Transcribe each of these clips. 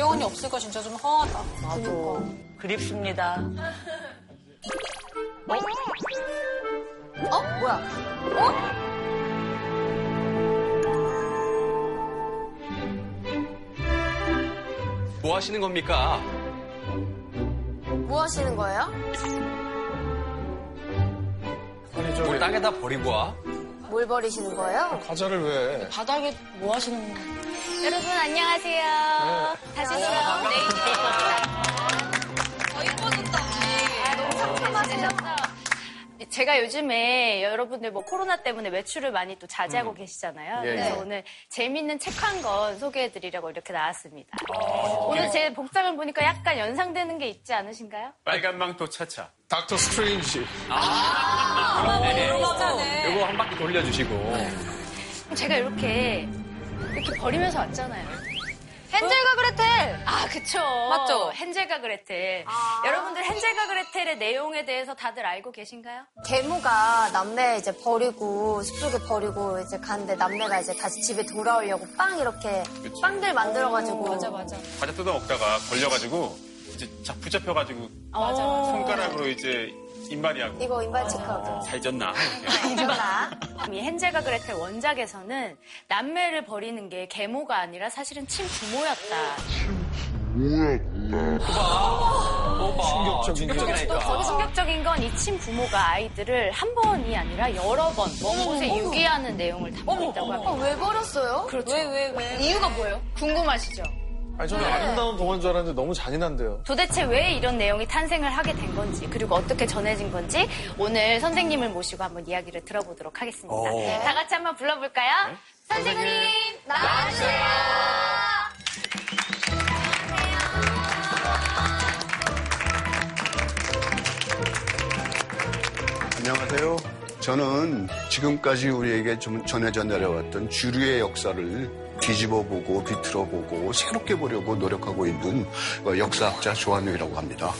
박예원이 없으니까 진짜 좀 허하다. 맞아. 그립습니다. 어? 뭐야? 뭐 하시는 겁니까? 뭐 하시는 거예요? 아니 저뭘 땅에다 버리고 와? 뭘 버리시는 거예요? 과자를 왜? 바닥에 뭐 하시는 거예요? 여러분 안녕하세요. 다시 돌아온 제가 요즘에 여러분들 뭐 코로나 때문에 외출을 많이 또 자제하고 계시잖아요. 예, 그래서 예. 오늘 재밌는 책 한 권 소개해드리려고 이렇게 나왔습니다. 오늘 제 복장을 보니까 약간 연상되는 게 있지 않으신가요? 빨간 망토 차차. 닥터 스트레인지. 요거 한 바퀴 돌려주시고. 제가 이렇게 이렇게 버리면서 왔잖아요. 헨젤과 그레텔. 아, 그쵸. 맞죠? 헨젤과 그레텔. 여러분들 헨젤과 그레텔의 내용에 대해서 다들 알고 계신가요? 계무가 남매 이제 버리고 숲속에 버리고 이제 갔는데 남매가 이제 다시 집에 돌아오려고 빵 이렇게 빵들 만들어가지고 맞아, 맞아. 과자 뜯어 먹다가 걸려가지고 이제 자 붙잡혀가지고 맞아, 맞아. 손가락으로 이제 인발이하고 이거 인발 체크하고 살쪘나? 괜찮아. 이 헨젤과 그레텔 원작에서는 남매를 버리는 게 계모가 아니라 사실은 친부모였다. 충격적인 충격적이라니까. 더 충격적인 건 이 친부모가 아이들을 한 번이 아니라 여러 번 먼 곳에 유기하는 내용을 담고 있다고 어, 합니다. 왜 버렸어요? 그렇죠. 왜, 왜, 왜? 이유가 뭐예요? 궁금하시죠? 아니 저는 아름다운 동화인 줄 알았는데 너무 잔인한데요. 도대체 왜 이런 내용이 탄생을 하게 된 건지 그리고 어떻게 전해진 건지 오늘 선생님을 모시고 한번 이야기를 들어보도록 하겠습니다. 다 같이 한번 불러볼까요? 선생님 나와주세요. 안녕하세요. 저는 지금까지 우리에게 좀 전해져 내려왔던 주류의 역사를 뒤집어 보고 비틀어 보고 새롭게 보려고 노력하고 있는 어, 역사학자 조한우이라고 합니다.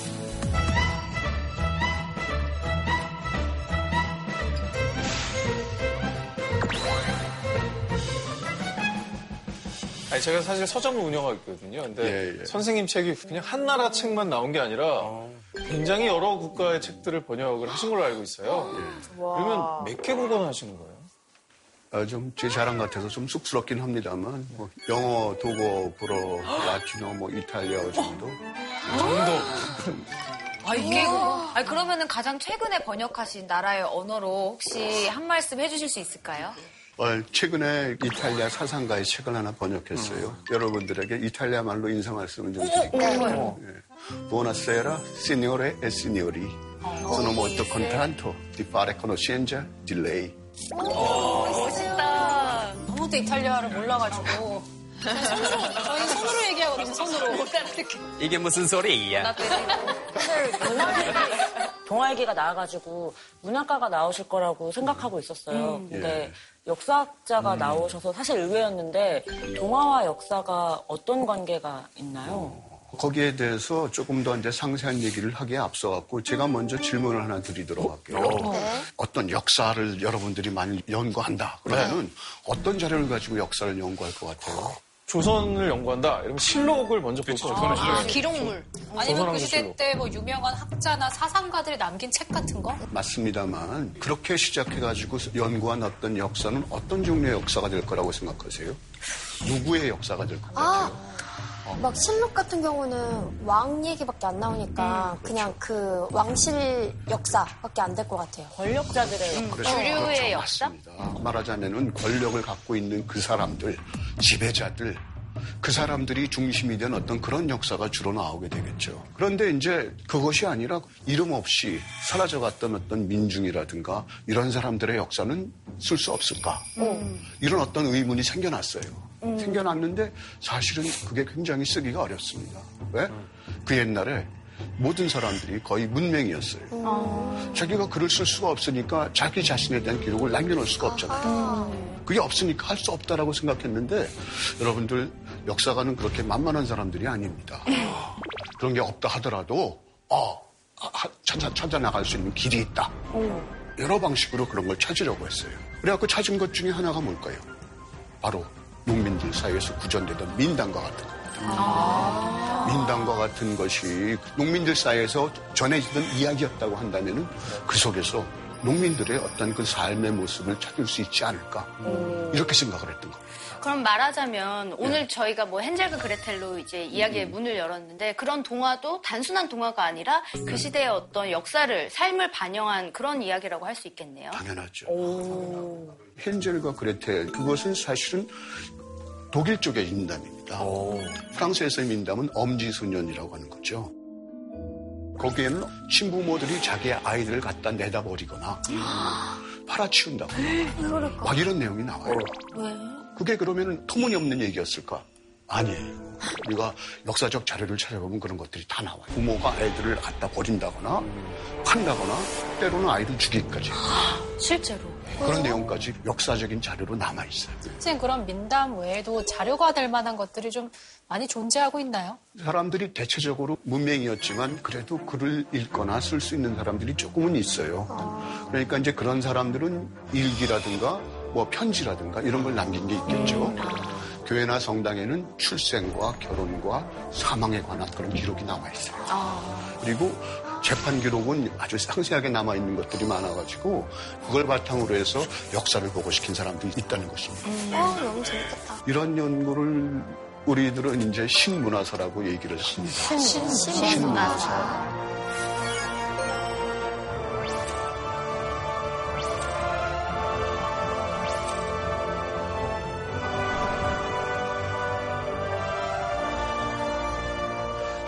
아니 제가 사실 서점을 운영하고 있거든요. 근데 예, 예. 선생님 책이 그냥 한 나라 책만 나온 게 아니라 굉장히 여러 국가의 책들을 번역을 하신 걸로 알고 있어요. 그러면 몇 개국어나 하시는 거예요? 아, 좀제 자랑 같아서 좀 쑥스럽긴 합니다만 뭐 영어, 독어, 불어, 라틴어, 뭐 이탈리아어 정도. 아, 이게, 아, 그러면은 가장 최근에 번역하신 나라의 언어로 혹시 한 말씀 해주실 수 있을까요? 어, 최근에 이탈리아 사상가의 책을 하나 번역했어요. 여러분들에게 이탈리아 말로 인사 말씀을 좀 드릴게요. 예. Buonasera, signore e signori. Sono molto contento di fare conoscenza di lei. 멋있다. 아무도 이탈리아를 몰라가지고. 저희 손으로, 저희 손으로 얘기하거든요, 손으로. 이게 무슨 소리야? 동화 얘기가 나와가지고 문학가가 나오실 거라고 생각하고 있었어요. 근데 역사학자가 나오셔서 사실 의외였는데 동화와 역사가 어떤 관계가 있나요? 거기에 대해서 조금 더 이제 상세한 얘기를 하기에 앞서갖고 제가 먼저 질문을 하나 드리도록 할게요. 어떤 역사를 여러분들이 많이 연구한다. 그러면은 어떤 자료를 가지고 역사를 연구할 것 같아요? 조선을 연구한다. 이러면 실록을 먼저 볼것 같아요. 아, 기록물. 아니면 그 시대. 때 뭐 유명한 학자나 사상가들이 남긴 책 같은 거? 맞습니다만 그렇게 시작해가지고 연구한 어떤 역사는 어떤 종류의 역사가 될 거라고 생각하세요? 누구의 역사가 될 것 같아요? 막 실록 같은 경우는 왕 얘기밖에 안 나오니까 그냥 그 왕실 역사밖에 안 될 것 같아요. 권력자들의 그렇죠. 주류의 그렇죠. 역사? 맞습니다. 말하자면은 권력을 갖고 있는 그 사람들, 지배자들, 그 사람들이 중심이 된 어떤 그런 역사가 주로 나오게 되겠죠. 그런데 이제 그것이 아니라 이름 없이 사라져갔던 어떤 민중이라든가 이런 사람들의 역사는 쓸 수 없을까? 이런 어떤 의문이 생겨났어요. 생겨났는데 사실은 그게 굉장히 쓰기가 어렵습니다. 왜? 그 옛날에 모든 사람들이 거의 문맹이었어요. 자기가 글을 쓸 수가 없으니까 자기 자신에 대한 기록을 남겨놓을 수가 없잖아요. 그게 없으니까 할 수 없다라고 생각했는데 여러분들 역사가는 그렇게 만만한 사람들이 아닙니다. 그런 게 없다 하더라도 어, 아, 찾아, 찾아 나갈 수 있는 길이 있다. 여러 방식으로 그런 걸 찾으려고 했어요. 그래갖고 찾은 것 중에 하나가 뭘까요? 바로 농민들 사이에서 구전되던 민당과 같은 거. 겁니다. 민담과 같은 것이 농민들 사이에서 전해지던 이야기였다고 한다면 그 속에서 농민들의 어떤 그 삶의 모습을 찾을 수 있지 않을까 이렇게 생각을 했던 겁니다. 그럼 말하자면 오늘 저희가 뭐 헨젤과 그레텔로 이제 이야기의 문을 열었는데 그런 동화도 단순한 동화가 아니라 그 시대의 어떤 역사를 삶을 반영한 그런 이야기라고 할 수 있겠네요. 당연하죠. 헨젤과 그레텔 그것은 사실은 독일 쪽의 민담입니다. 프랑스에서의 민담은 엄지소년이라고 하는 거죠. 거기에는 친부모들이 자기의 아이들을 갖다 내다 버리거나 팔아치운다고 막 이런 내용이 나와요. 그게 그러면 터무니없는 얘기였을까? 아니에요. 우리가 역사적 자료를 찾아보면 그런 것들이 다 나와요. 부모가 아이들을 갖다 버린다거나 판다거나 때로는 아이를 죽이기까지 실제로. 그런 내용까지 역사적인 자료로 남아 있어요. 선생님 그럼 민담 외에도 자료가 될 만한 것들이 좀 많이 존재하고 있나요? 사람들이 대체적으로 문맹이었지만 그래도 글을 읽거나 쓸 수 있는 사람들이 조금은 있어요. 그러니까 이제 그런 사람들은 일기라든가 뭐 편지라든가 이런 걸 남긴 게 있겠죠. 교회나 성당에는 출생과 결혼과 사망에 관한 그런 기록이 남아 있어요. 그리고 재판 기록은 아주 상세하게 남아 있는 것들이 많아가지고 그걸 바탕으로 해서 역사를 보고 시킨 사람들이 있다는 것입니다. 어, 너무 재밌겠다. 이런 연구를 우리들은 이제 신문화사라고 얘기를 합니다. 신문화사.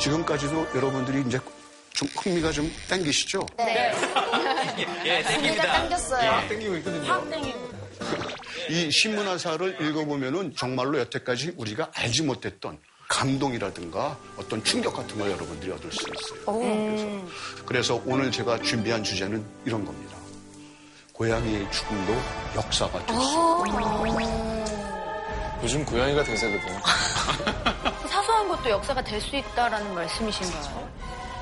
지금까지도 여러분들이 이제 좀 흥미가 좀 땡기시죠? 네. 예, 재미가 땡깁니다. 당겼어요. 땡기고 있거든요. 이 신문화사를 읽어보면은 정말로 여태까지 우리가 알지 못했던 감동이라든가 어떤 충격 같은 걸 여러분들이 얻을 수 있어요. 그래서, 그래서 오늘 제가 준비한 주제는 이런 겁니다. 고양이의 죽음도 역사가 될수 있다. 요즘 고양이가 대세거든요. 사소한 것도 역사가 될 수 있다라는 말씀이신가요?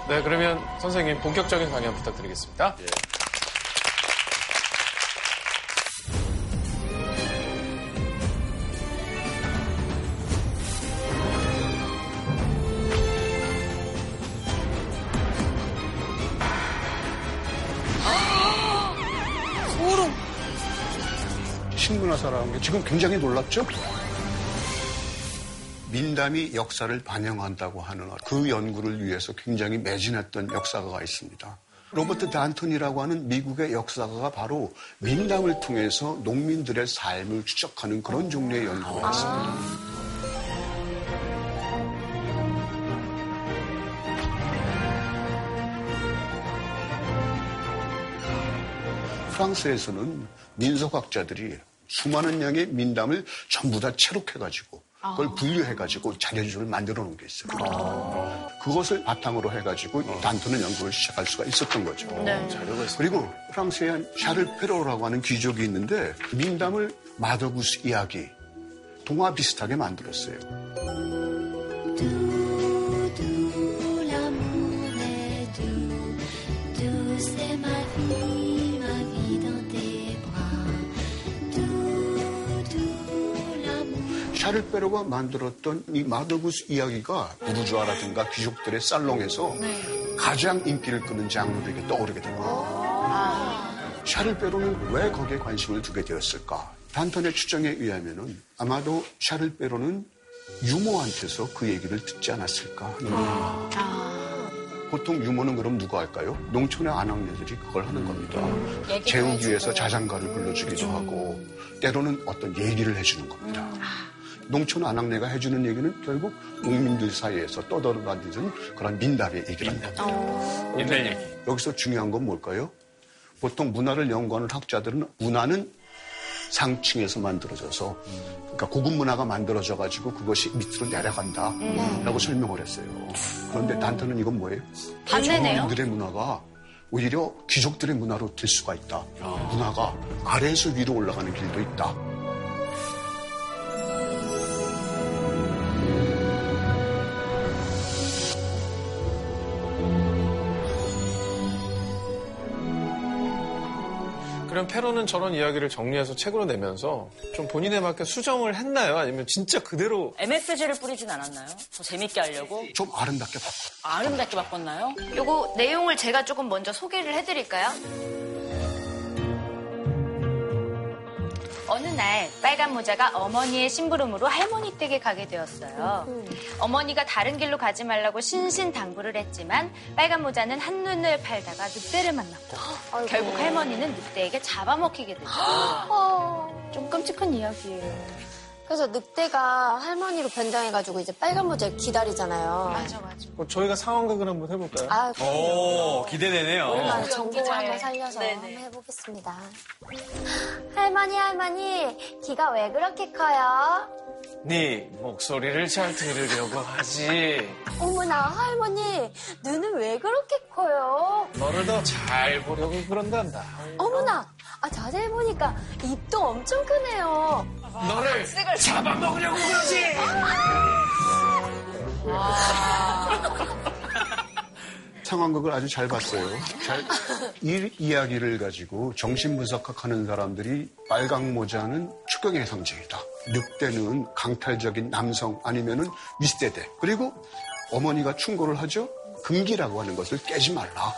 네, 그러면 선생님 본격적인 강연 부탁드리겠습니다. 신문화 사라는 게 지금 굉장히 놀랍죠? 민담이 역사를 반영한다고 하는 그 연구를 위해서 굉장히 매진했던 역사가가 있습니다. 로버트 단톤이라고 하는 미국의 역사가가 바로 민담을 통해서 농민들의 삶을 추적하는 그런 종류의 연구가 있습니다. 프랑스에서는 민속학자들이 수많은 양의 민담을 전부 다 체록해가지고 그걸 분류해가지고 자료집을 만들어 놓은 게 있어요. 그것을 바탕으로 해가지고 단토는 연구를 시작할 수가 있었던 거죠. 자료가 있어요. 그리고 프랑스에 한 샤를 페로라고 하는 귀족이 있는데 민담을 마더구스 이야기 동화 비슷하게 만들었어요. 샤를 페로가 만들었던 이 마더구스 이야기가 부르주아라든가 귀족들의 살롱에서 가장 인기를 끄는 장르로 떠오르게 된 거예요. 샤를 페로는 왜 거기에 관심을 두게 되었을까? 단턴의 추정에 의하면은 아마도 샤를 페로는 유모한테서 그 얘기를 듣지 않았을까 하는 겁니다. 보통 유모는 그럼 누가 할까요? 농촌의 아낙네들이 그걸 하는 겁니다. 재우기 위해서 자장가를 불러주기도 하고 때로는 어떤 얘기를 해주는 겁니다. 농촌 아낙네가 해주는 얘기는 결국 농민들 사이에서 떠돌아다니는 그런 민담의 얘기를 합니다. 옛날 얘기. 여기서 중요한 건 뭘까요? 보통 문화를 연구하는 학자들은 문화는 상층에서 만들어져서 그러니까 고급 문화가 만들어져 가지고 그것이 밑으로 내려간다라고 설명을 했어요. 그런데 단터는 이건 뭐예요? 반대네요. 농민들의 문화가 오히려 귀족들의 문화로 될 수가 있다. 문화가 아래에서 위로 올라가는 길도 있다. 그럼 페로는 저런 이야기를 정리해서 책으로 내면서 좀 본인에 맞게 수정을 했나요? 아니면 진짜 그대로 MSG를 뿌리진 않았나요? 더 재밌게 하려고? 좀 아름답게 바꿔. 아름답게 바꿨나요? 요거 내용을 제가 조금 먼저 소개를 해드릴까요? 어느 날 빨간 모자가 어머니의 심부름으로 할머니 댁에 가게 되었어요. 어머니가 다른 길로 가지 말라고 신신당부를 했지만 빨간 모자는 한눈을 팔다가 늑대를 만났고 결국 할머니는 늑대에게 잡아먹히게 되죠. 좀 끔찍한 이야기예요. 그래서 늑대가 할머니로 변장해가지고 이제 빨간 모자를 기다리잖아요. 맞아 맞아. 뭐 저희가 상황극을 한번 해볼까요? 아, 오, 기대되네요. 오랜만에 전곡을 한번 살려서 한번 해보겠습니다. 할머니, 할머니, 귀가 왜 그렇게 커요? 네 목소리를 잘 들으려고 하지. 어머나, 할머니, 눈은 왜 그렇게 커요? 너를 더 잘 보려고 그런단다. 어머나, 아, 자세히 보니까 입도 엄청 크네요. 너를 잡아먹으려고 그러지. 상황극을 아주 잘 봤어요. 잘, 이 이야기를 가지고 정신분석학하는 사람들이 빨강 모자는 축격의 상징이다. 늑대는 강탈적인 남성 아니면은 윗세대. 그리고 어머니가 충고를 하죠. 금기라고 하는 것을 깨지 말라.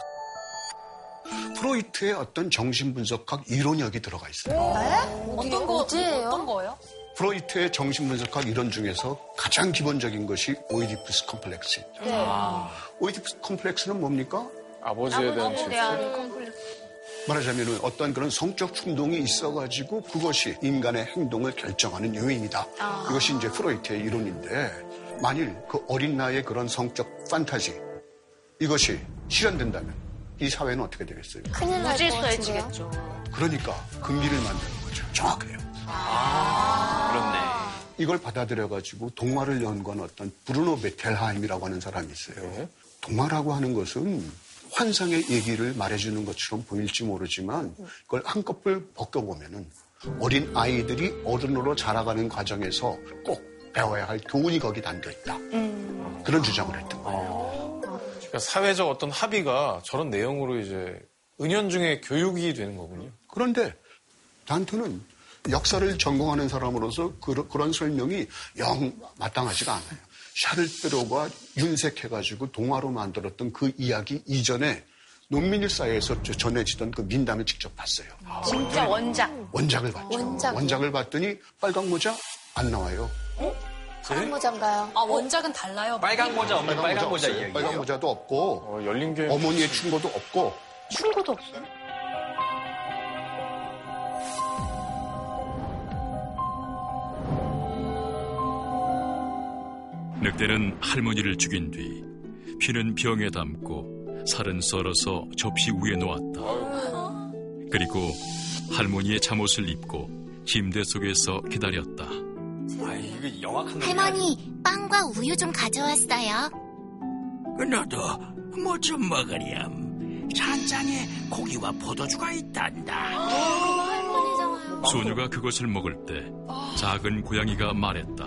프로이트의 어떤 정신분석학 이론력이 들어가 있어요. 어떤 거, 어떤 거예요? 프로이트의 정신분석학 이론 중에서 가장 기본적인 것이 오이디푸스 컴플렉스입니다. 네. 오이디푸스 컴플렉스는 뭡니까? 아버지에 대한 컴플렉스. 말하자면 어떤 그런 성적 충동이 있어가지고 그것이 인간의 행동을 결정하는 요인이다. 이것이 이제 프로이트의 이론인데 만일 그 어린 나이에 그런 성적 판타지 이것이 실현된다면 이 사회는 어떻게 되겠어요? 큰일 날? 무질서해지겠죠. 그러니까 금기를 만드는 거죠. 정확해요. 그렇네. 이걸 받아들여가지고 동화를 연구한 어떤 브루노 베텔하임이라고 하는 사람이 있어요. 동화라고 하는 것은 환상의 얘기를 말해주는 것처럼 보일지 모르지만 그걸 한꺼풀 벗겨보면은 어린 아이들이 어른으로 자라가는 과정에서 꼭 배워야 할 교훈이 거기 담겨 있다. 그런 주장을 했던 거예요. 그러니까 사회적 어떤 합의가 저런 내용으로 이제 은연중에 교육이 되는 거군요. 그런데 단트는 역사를 전공하는 사람으로서 그, 런 설명이 영 마땅하지가 않아요. 샤를베로가 윤색해가지고 동화로 만들었던 그 이야기 이전에 농민일 사회에서 저- 전해지던 그 민담을 직접 봤어요. 진짜 원작. 원작을 봤죠. 원작이. 을 봤더니 빨강 모자 안 나와요. 파란 모자인가요? 아, 원작은 달라요. 빨강 모자 없는 빨강 모자 없어요. 이야기예요. 빨강 모자도 없고 어, 열린 교육. 어머니의 충고도 없고 충고도 없어요. 늑대는 할머니를 죽인 뒤 피는 병에 담고 살은 썰어서 접시 위에 놓았다. 그리고 할머니의 잠옷을 입고 침대 속에서 기다렸다. 아, 이거 영악한 할머니, 빵과 우유 좀 가져왔어요. 너도 뭐 좀 먹으렴. 찬장에 고기와 포도주가 있단다. 소녀가 그것을 먹을 때 작은 고양이가 말했다.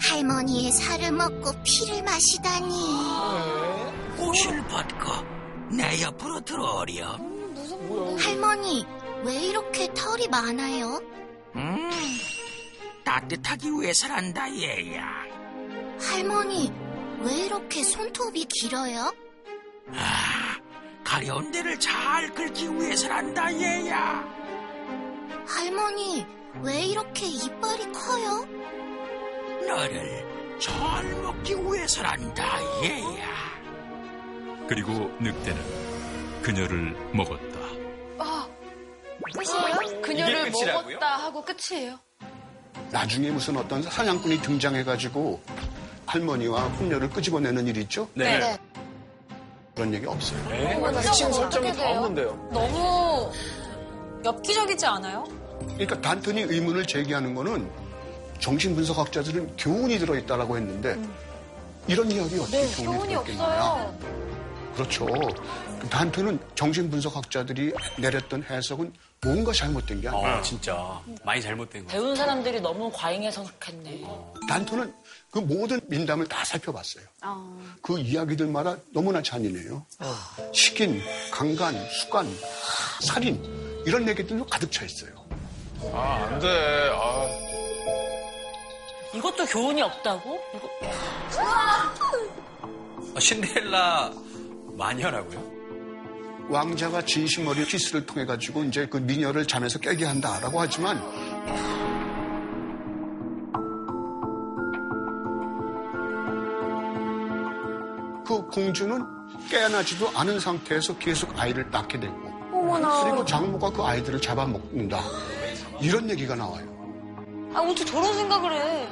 할머니의 살을 먹고 피를 마시다니. 옷을 벗고 내 옆으로 들어오렴. 할머니, 왜 이렇게 털이 많아요? 음, 따뜻하기 위해서란다 얘야. 할머니, 왜 이렇게 손톱이 길어요? 아, 가려운 데를 잘 긁기 위해서란다 얘야. 할머니, 왜 이렇게 이빨이 커요? 너를 잘 먹기 위해서란다 얘야. 그리고 늑대는 그녀를 먹었다. 끝이에요? 그녀를 끝이라고요? 먹었다 하고 끝이에요. 나중에 무슨 어떤 사냥꾼이 등장해가지고 할머니와 훈녀를 끄집어내는 일 있죠? 네. 네. 그런 얘기 없어요. 핵심 어떻게 설정이 다? 없는데요. 너무 엽기적이지 않아요? 그러니까 단턴이 의문을 제기하는 거는 정신분석학자들은 교훈이 들어있다라고 했는데 이런 이야기 어떻게 교훈이, 교훈이 들어있겠느냐. 없어요. 그렇죠. 단턴은 정신분석학자들이 내렸던 해석은 뭔가 잘못된 게 아니에요. 어, 진짜. 많이 잘못된 거. 배운 사람들이 너무 과잉해서 생각했네. 단토는 그 모든 민담을 다 살펴봤어요. 그 이야기들마다 너무나 잔인해요. 식인, 강간, 수간, 살인 이런 얘기들로 가득 차 있어요. 아, 안 돼. 아. 이것도 교훈이 없다고? 이거... 아, 신데렐라 마녀라고요? 왕자가 진심어린 키스를 통해 가지고 이제 그 미녀를 잠에서 깨게 한다라고 하지만 그 공주는 깨어나지도 않은 상태에서 계속 아이를 낳게 되고 어머나. 그리고 장모가 그 아이들을 잡아먹는다 이런 얘기가 나와요. 아, 어떻게 저런 생각을 해?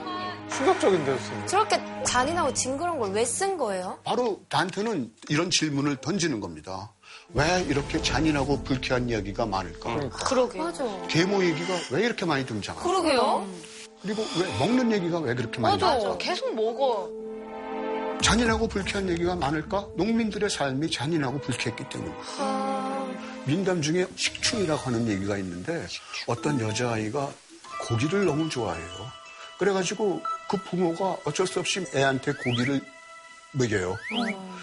충격적인데요, 선생님. 저렇게 잔인하고 징그러운 걸 왜 쓴 거예요? 바로 단테는 이런 질문을 던지는 겁니다. 왜 이렇게 잔인하고 불쾌한 이야기가 많을까? 그러게. 맞아. 계모 얘기가 왜 이렇게 많이 등장할까? 그러게요. 그리고 왜 먹는 얘기가 왜 그렇게 많이 맞아. 나올까? 계속 먹어. 잔인하고 불쾌한 얘기가 많을까? 농민들의 삶이 잔인하고 불쾌했기 때문입니다. 민담 중에 식충이라고 하는 얘기가 있는데 어떤 여자아이가 고기를 너무 좋아해요. 그래가지고 그 부모가 어쩔 수 없이 애한테 고기를 먹여요.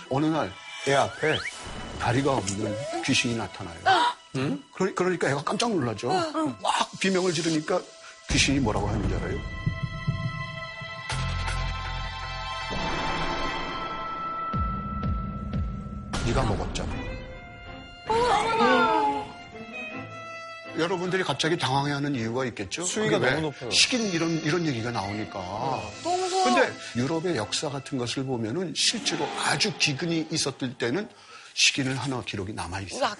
어느 날 애 앞에 다리가 없는 귀신이 나타나요. 응? 그러- 그러니까 애가 깜짝 놀라죠. 막 비명을 지르니까 귀신이 뭐라고 하는지 알아요? 네가 먹었잖아. 여러분들이 갑자기 당황해하는 이유가 있겠죠? 수위가 너무 높아요. 식인 이런 이런 얘기가 나오니까. 근데 유럽의 역사 같은 것을 보면은 실제로 아주 기근이 있었을 때는 식인을 하나 기록이 남아 있어요.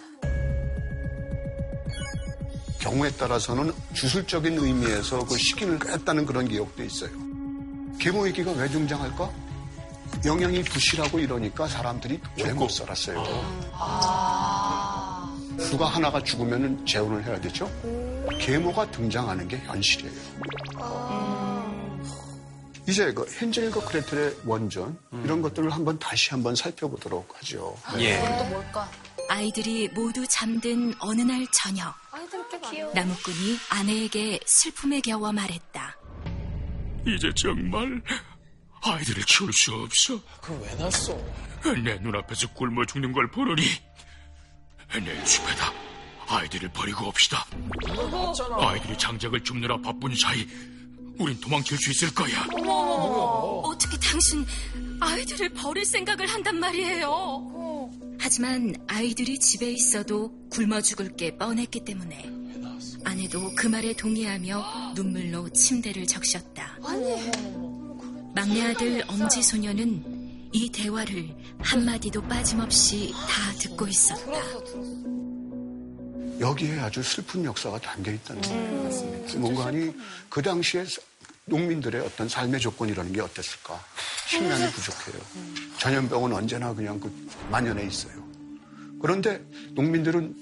경우에 따라서는 주술적인 의미에서 그 식인을 했다는 그런 기억도 있어요. 계모 얘기가 왜 등장할까? 영양이 부실하고 이러니까 사람들이 오래 못 살았어요. 누가 하나가 죽으면 재혼을 해야 되죠? 계모가 등장하는 게 현실이에요. 이제 그 헨젤과 그레텔의 원전 이런 것들을 한번 다시 한번 살펴보도록 하죠. 예. 또 뭘까? 아이들이 모두 잠든 어느 날 저녁. 나무꾼이 아내에게 슬픔에 겨워 말했다. 이제 정말 아이들을 키울 수 없어. 그걸 왜 났어? 내 눈앞에서 굶어 죽는 걸 보느니 내 축하다. 아이들을 버리고 옵시다. 아이들이 장작을 줍느라 바쁜 사이 우린 도망칠 수 있을 거야. 어떻게 당신 아이들을 버릴 생각을 한단 말이에요? 하지만 아이들이 집에 있어도 굶어 죽을 게 뻔했기 때문에 아내도 그 말에 동의하며 눈물로 침대를 적셨다. 막내 아들 엄지 소녀는 이 대화를 한마디도 빠짐없이 다 듣고 있었다. 여기에 아주 슬픈 역사가 담겨 있다는 거예요. 뭔가니 그 당시에 농민들의 어떤 삶의 조건이라는 게 어땠을까? 식량이 부족해요. 전염병은 언제나 그냥 그 만연해 있어요. 그런데 농민들은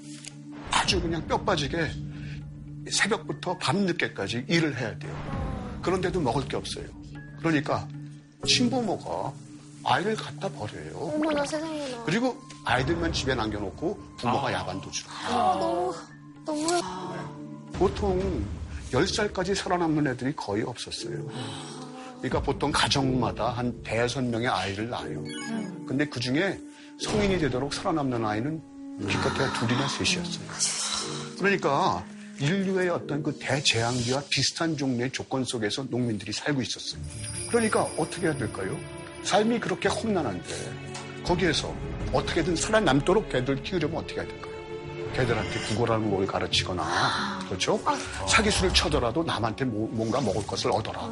아주 그냥 뼈 빠지게 새벽부터 밤늦게까지 일을 해야 돼요. 그런데도 먹을 게 없어요. 그러니까 친부모가 아이를 갖다 버려요. 어머나 세상에나. 그리고 아이들만 집에 남겨놓고 부모가 야간도 주고. 아, 너무, 너무. 보통 10살까지 살아남는 애들이 거의 없었어요. 그러니까 보통 가정마다 한 대여섯 명의 아이를 낳아요. 근데 그 중에 성인이 되도록 살아남는 아이는 기껏해야 둘이나 셋이었어요. 그러니까 인류의 어떤 그 대재앙기와 비슷한 종류의 조건 속에서 농민들이 살고 있었어요. 그러니까 어떻게 해야 될까요? 삶이 그렇게 험난한데 거기에서 어떻게든 살아남도록 개들 키우려면 어떻게 해야 될까요? 개들한테 국어라는 걸 가르치거나 그렇죠? 사기술을 쳐더라도 남한테 뭐- 뭔가 먹을 것을 얻어라.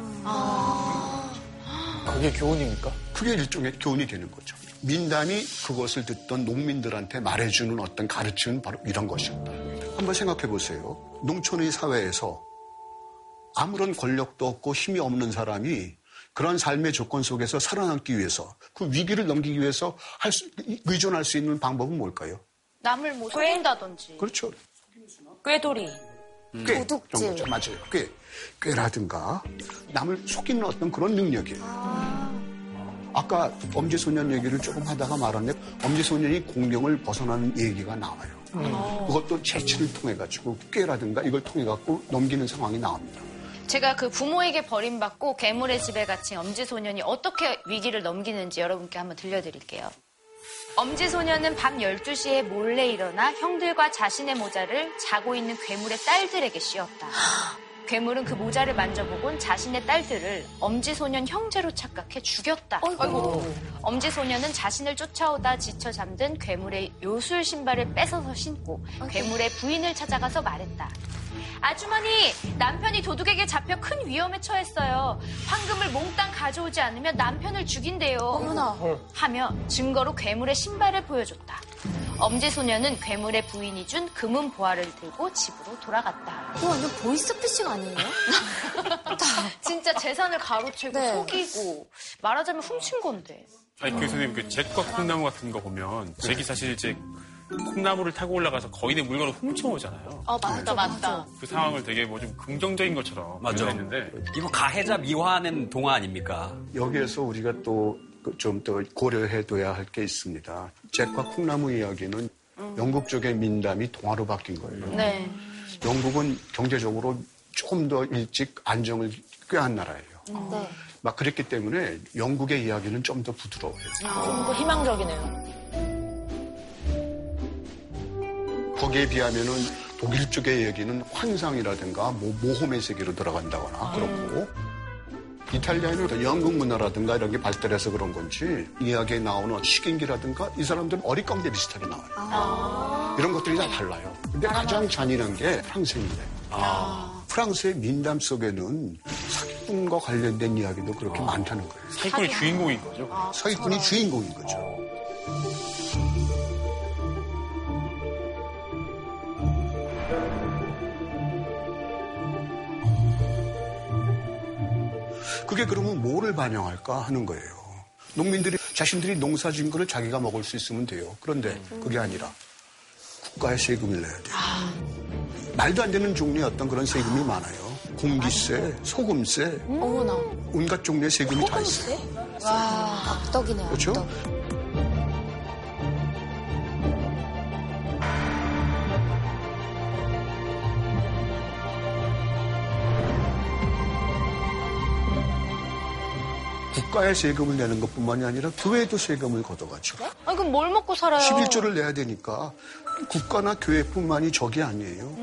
그게 교훈입니까? 그게 일종의 교훈이 되는 거죠. 민담이 그것을 듣던 농민들한테 말해주는 어떤 가르침은 바로 이런 것이었다. 한번 생각해 보세요. 농촌의 사회에서 아무런 권력도 없고 힘이 없는 사람이 그런 삶의 조건 속에서 살아남기 위해서 그 위기를 넘기기 위해서 할 수, 의존할 수 있는 방법은 뭘까요? 남을 뭐 속인다든지. 그렇죠. 꾀돌이. 꽤 도둑질. 맞아요. 꽤 꾀라든가 남을 속이는 어떤 그런 능력이에요. 아까 엄지소년 얘기를 조금 하다가 말았는데 엄지소년이 공경을 벗어나는 얘기가 나와요. 그것도 채취를 통해 가지고 꾀라든가 이걸 통해 갖고 넘기는 상황이 나옵니다. 제가 그 부모에게 버림받고 괴물의 집에 갇힌 엄지소년이 어떻게 위기를 넘기는지 여러분께 한번 들려드릴게요. 엄지소년은 밤 12시에 몰래 일어나 형들과 자신의 모자를 자고 있는 괴물의 딸들에게 씌웠다. 괴물은 그 모자를 만져보곤 자신의 딸들을 엄지소년 형제로 착각해 죽였다. 엄지소년은 자신을 쫓아오다 지쳐 잠든 괴물의 요술 신발을 뺏어서 신고 괴물의 부인을 찾아가서 말했다. 아주머니, 남편이 도둑에게 잡혀 큰 위험에 처했어요. 황금을 몽땅 가져오지 않으면 남편을 죽인대요. 어머나. 하며 증거로 괴물의 신발을 보여줬다. 엄지소년은 괴물의 부인이 준 금은 보화를 들고 집으로 돌아갔다. 이거 완전 보이스피싱 아니에요? 진짜 재산을 가로채고 네. 속이고 말하자면 훔친 건데. 아니 교수님 그 jet과 콩나무 같은 거 보면 잭이 사실 이제 콩나무를 타고 올라가서 거인의 물건을 훔쳐오잖아요. 어 맞다 맞다. 그 상황을 되게 뭐 좀 긍정적인 것처럼 맞아. 했는데 이거 가해자 미화하는 동화 아닙니까? 여기에서 우리가 또 좀 더 고려해둬야 할 게 있습니다. 잭과 콩나무 이야기는 영국 쪽의 민담이 동화로 바뀐 거예요. 네. 영국은 경제적으로 조금 더 일찍 안정을 꾀한 나라예요. 네. 막 그랬기 때문에 영국의 이야기는 좀 더 부드러워요. 좀더 희망적이네요. 거기에 비하면은 독일 쪽의 얘기는 환상이라든가 뭐 모험의 세계로 들어간다거나 그렇고 이탈리아는 또 영국 문화라든가 이런 게 발달해서 그런 건지 이야기에 나오는 식인기라든가 이 사람들은 어릿광대 비슷하게 나와요. 이런 것들이 다 달라요. 근데 가장 잔인한 게 프랑스입니다. 프랑스의 민담 속에는 사기꾼과 관련된 이야기도 그렇게 많다는 거예요. 사기꾼이 주인공인 거죠. 사기꾼이 주인공인 거죠. 그게 그러면 뭐를 반영할까 하는 거예요. 농민들이 자신들이 농사 지은 거를 자기가 먹을 수 있으면 돼요. 그런데 그게 아니라 국가에 세금을 내야 돼요. 말도 안 되는 종류의 어떤 그런 세금이 많아요. 공기세, 소금세, 어머나. 온갖 종류의 세금이 다 있어요. 와, 악덕이네요. 그렇죠? 악덕. 국가에 세금을 내는 것뿐만이 아니라 교회도 세금을 걷어가죠. 아니 그럼 뭘 먹고 살아요? 11조를 내야 되니까 국가나 교회뿐만이 적이 아니에요.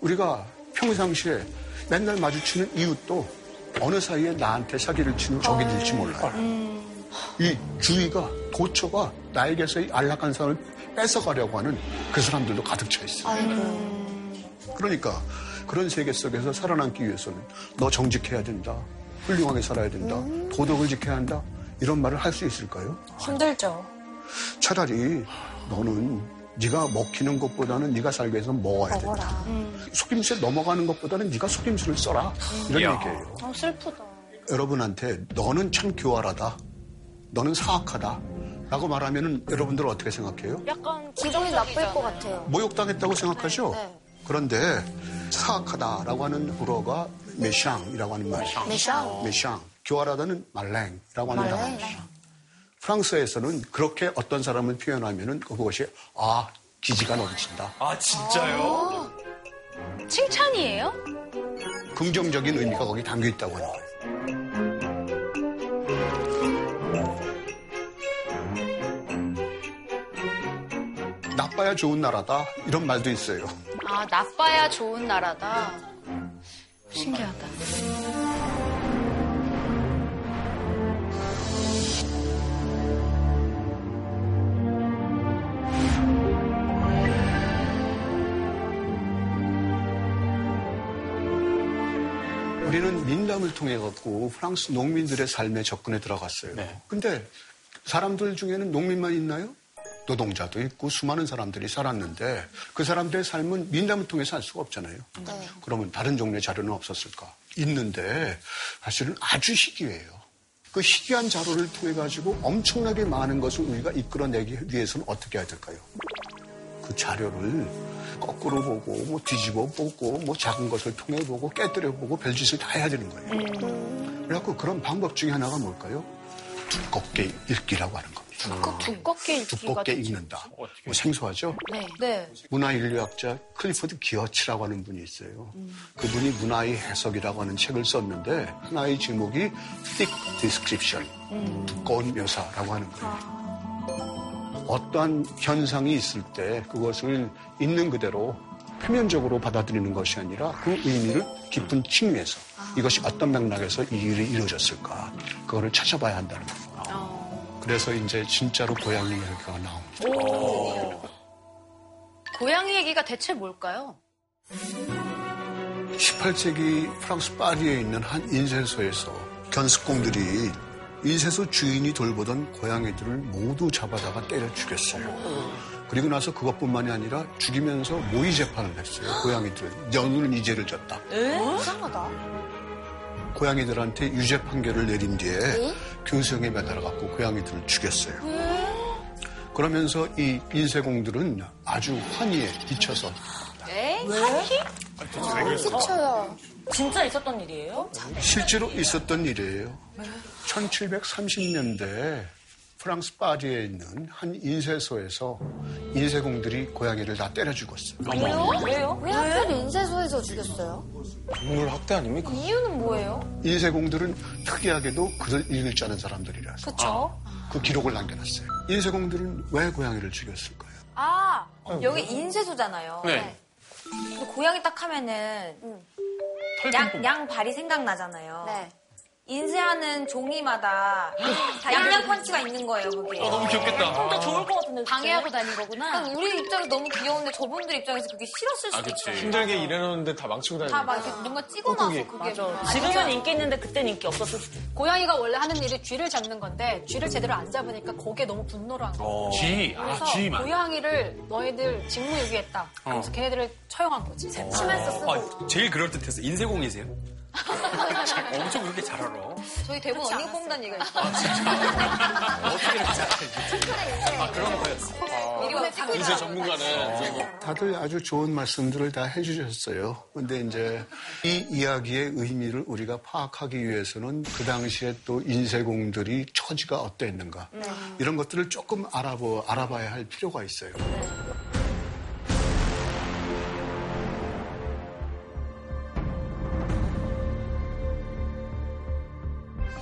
우리가 평상시에 맨날 마주치는 이웃도 어느 사이에 나한테 사기를 치는 적이 될지 몰라요. 이 주위가 도처가 나에게서 이 안락한 사람을 뺏어가려고 하는 그 사람들도 가득 차 있어요. 그러니까 그런 세계 속에서 살아남기 위해서는 너 정직해야 된다. 훌륭하게 살아야 된다. 도덕을 지켜야 한다. 이런 말을 할 수 있을까요? 힘들죠. 차라리 너는 네가 먹히는 것보다는 네가 살기 위해서 먹어야 된다. 속임수에 넘어가는 것보다는 네가 속임수를 써라. 이런 이야. 얘기예요. 어, 슬프다. 여러분한테 너는 참 교활하다. 너는 사악하다. 라고 말하면 여러분들 은 어떻게 생각해요? 약간 기분이 나쁠 것 같아요. 모욕당했다고 생각하죠? 네. 그런데 사악하다라고 하는 불어가 메샹이라고 하는 말이에요. 메샹. 메샹. 교활하다는 말랭이라고 하는 말랭. 단어예요. 프랑스에서는 그렇게 어떤 사람을 표현하면은 그것이 아 기지가 넘친다. 아 진짜요? 칭찬이에요? 긍정적인 의미가 거기 담겨 있다고 하는 거예요. 나빠야 좋은 나라다 이런 말도 있어요. 아 나빠야 좋은 나라다. 신기하다. 우리는 민담을 통해 갖고 프랑스 농민들의 삶에 접근해 들어갔어요. 네. 근데 사람들 중에는 농민만 있나요? 노동자도 있고 수많은 사람들이 살았는데 그 사람들의 삶은 민담을 통해 살 수가 없잖아요. 네. 그러면 다른 종류의 자료는 없었을까? 있는데 사실은 아주 희귀해요. 그 희귀한 자료를 통해 가지고 엄청나게 많은 것을 우리가 이끌어내기 위해서는 어떻게 해야 될까요? 그 자료를 거꾸로 보고 뭐 뒤집어 보고 뭐 작은 것을 통해 보고 깨뜨려 보고 별짓을 다 해야 되는 거예요. 그래갖고 그런 방법 중에 하나가 뭘까요? 두껍게 읽기라고 하는 겁니다. 두껍, 두껍게 읽기가 두껍게. 읽는다. 뭐 생소하죠? 네. 네. 문화인류학자 클리포드 기어치라고 하는 분이 있어요. 그분이 문화의 해석이라고 하는 책을 썼는데 하나의 제목이 thick description, 두꺼운 묘사라고 하는 거예요. 어떠한 현상이 있을 때 그것을 있는 그대로 표면적으로 받아들이는 것이 아니라 그 의미를 깊은 측면에서 이것이 어떤 맥락에서 이 일이 이루어졌을까 그거를 찾아봐야 한다는 거예요. 그래서 이제 진짜로 고양이 이야기가 나옵니다. 고양이 얘기가 대체 뭘까요? 18세기 프랑스 파리에 있는 한 인쇄소에서 견습공들이 인쇄소 주인이 돌보던 고양이들을 모두 잡아다가 때려 죽였어요. 그리고 나서 그것뿐만이 아니라 죽이면서 모의 재판을 했어요. 고양이들. 너는 이죄를 졌다. 이상하다. 고양이들한테 유죄 판결을 내린 뒤에 교수형에 매달아갖고 고양이들을 죽였어요. 그러면서 이 인쇄공들은 아주 환희에 미쳐서 에? 그쳐요. 진짜 있었던 일이에요? 실제로 있었던 일이에요. 1730년대 프랑스 파리에 있는 한 인쇄소에서 인쇄공들이 고양이를 다 때려 죽었어요. 왜요? 왜요? 왜 하필 인쇄소에서 죽였어요? 동물 학대 아닙니까? 이유는 뭐예요? 인쇄공들은 특이하게도 글을 읽을 줄 아는 사람들이라서 그쵸? 그 기록을 남겨놨어요. 인쇄공들은 왜 고양이를 죽였을까요? 아, 여기 인쇄소잖아요. 네. 근데 고양이 딱 하면은 양, 양 발이 생각나잖아요. 네. 인쇄하는 종이마다 다 양양 펀치가 있는 거예요, 그게. 어, 너무 귀엽겠다. 진짜 좋을 것 같은데. 방해하고 다닌 거구나. 그러니까 우리 입장에서 너무 귀여운데 저분들 입장에서 그게 싫었을 수도 그치. 있어요. 힘들게 일해놓는데 다 망치고 다니는 다막 이렇게 뭔가 찍어놔서 그게. 맞아. 지금은 인기 있는데 그땐 인기 없었을 수도 있어. 고양이가 원래 하는 일이 쥐를 잡는 건데 쥐를 제대로 안 잡으니까 거기에 너무 분노를 한 거야. 쥐, 아, 그래서 쥐만. 고양이를 너희들 직무유기했다. 그래서 걔네들을 처형한 거지. 치면서 쓰고. 아, 제일 그럴듯해서 인쇄공이세요? 엄청 그렇게 잘 알아. 저희 대본 언니 뽑는다는 얘기가 있어요. 어떻게 이렇게 잘 알지? 아, 그런 거였어. 이게 막 인쇄 전문가는 다들 아주 좋은 말씀들을 다 해주셨어요. 근데 이제 이 이야기의 의미를 우리가 파악하기 위해서는 그 당시에 또 인쇄공들이 처지가 어땠는가 이런 것들을 조금 알아보, 알아봐야 할 필요가 있어요.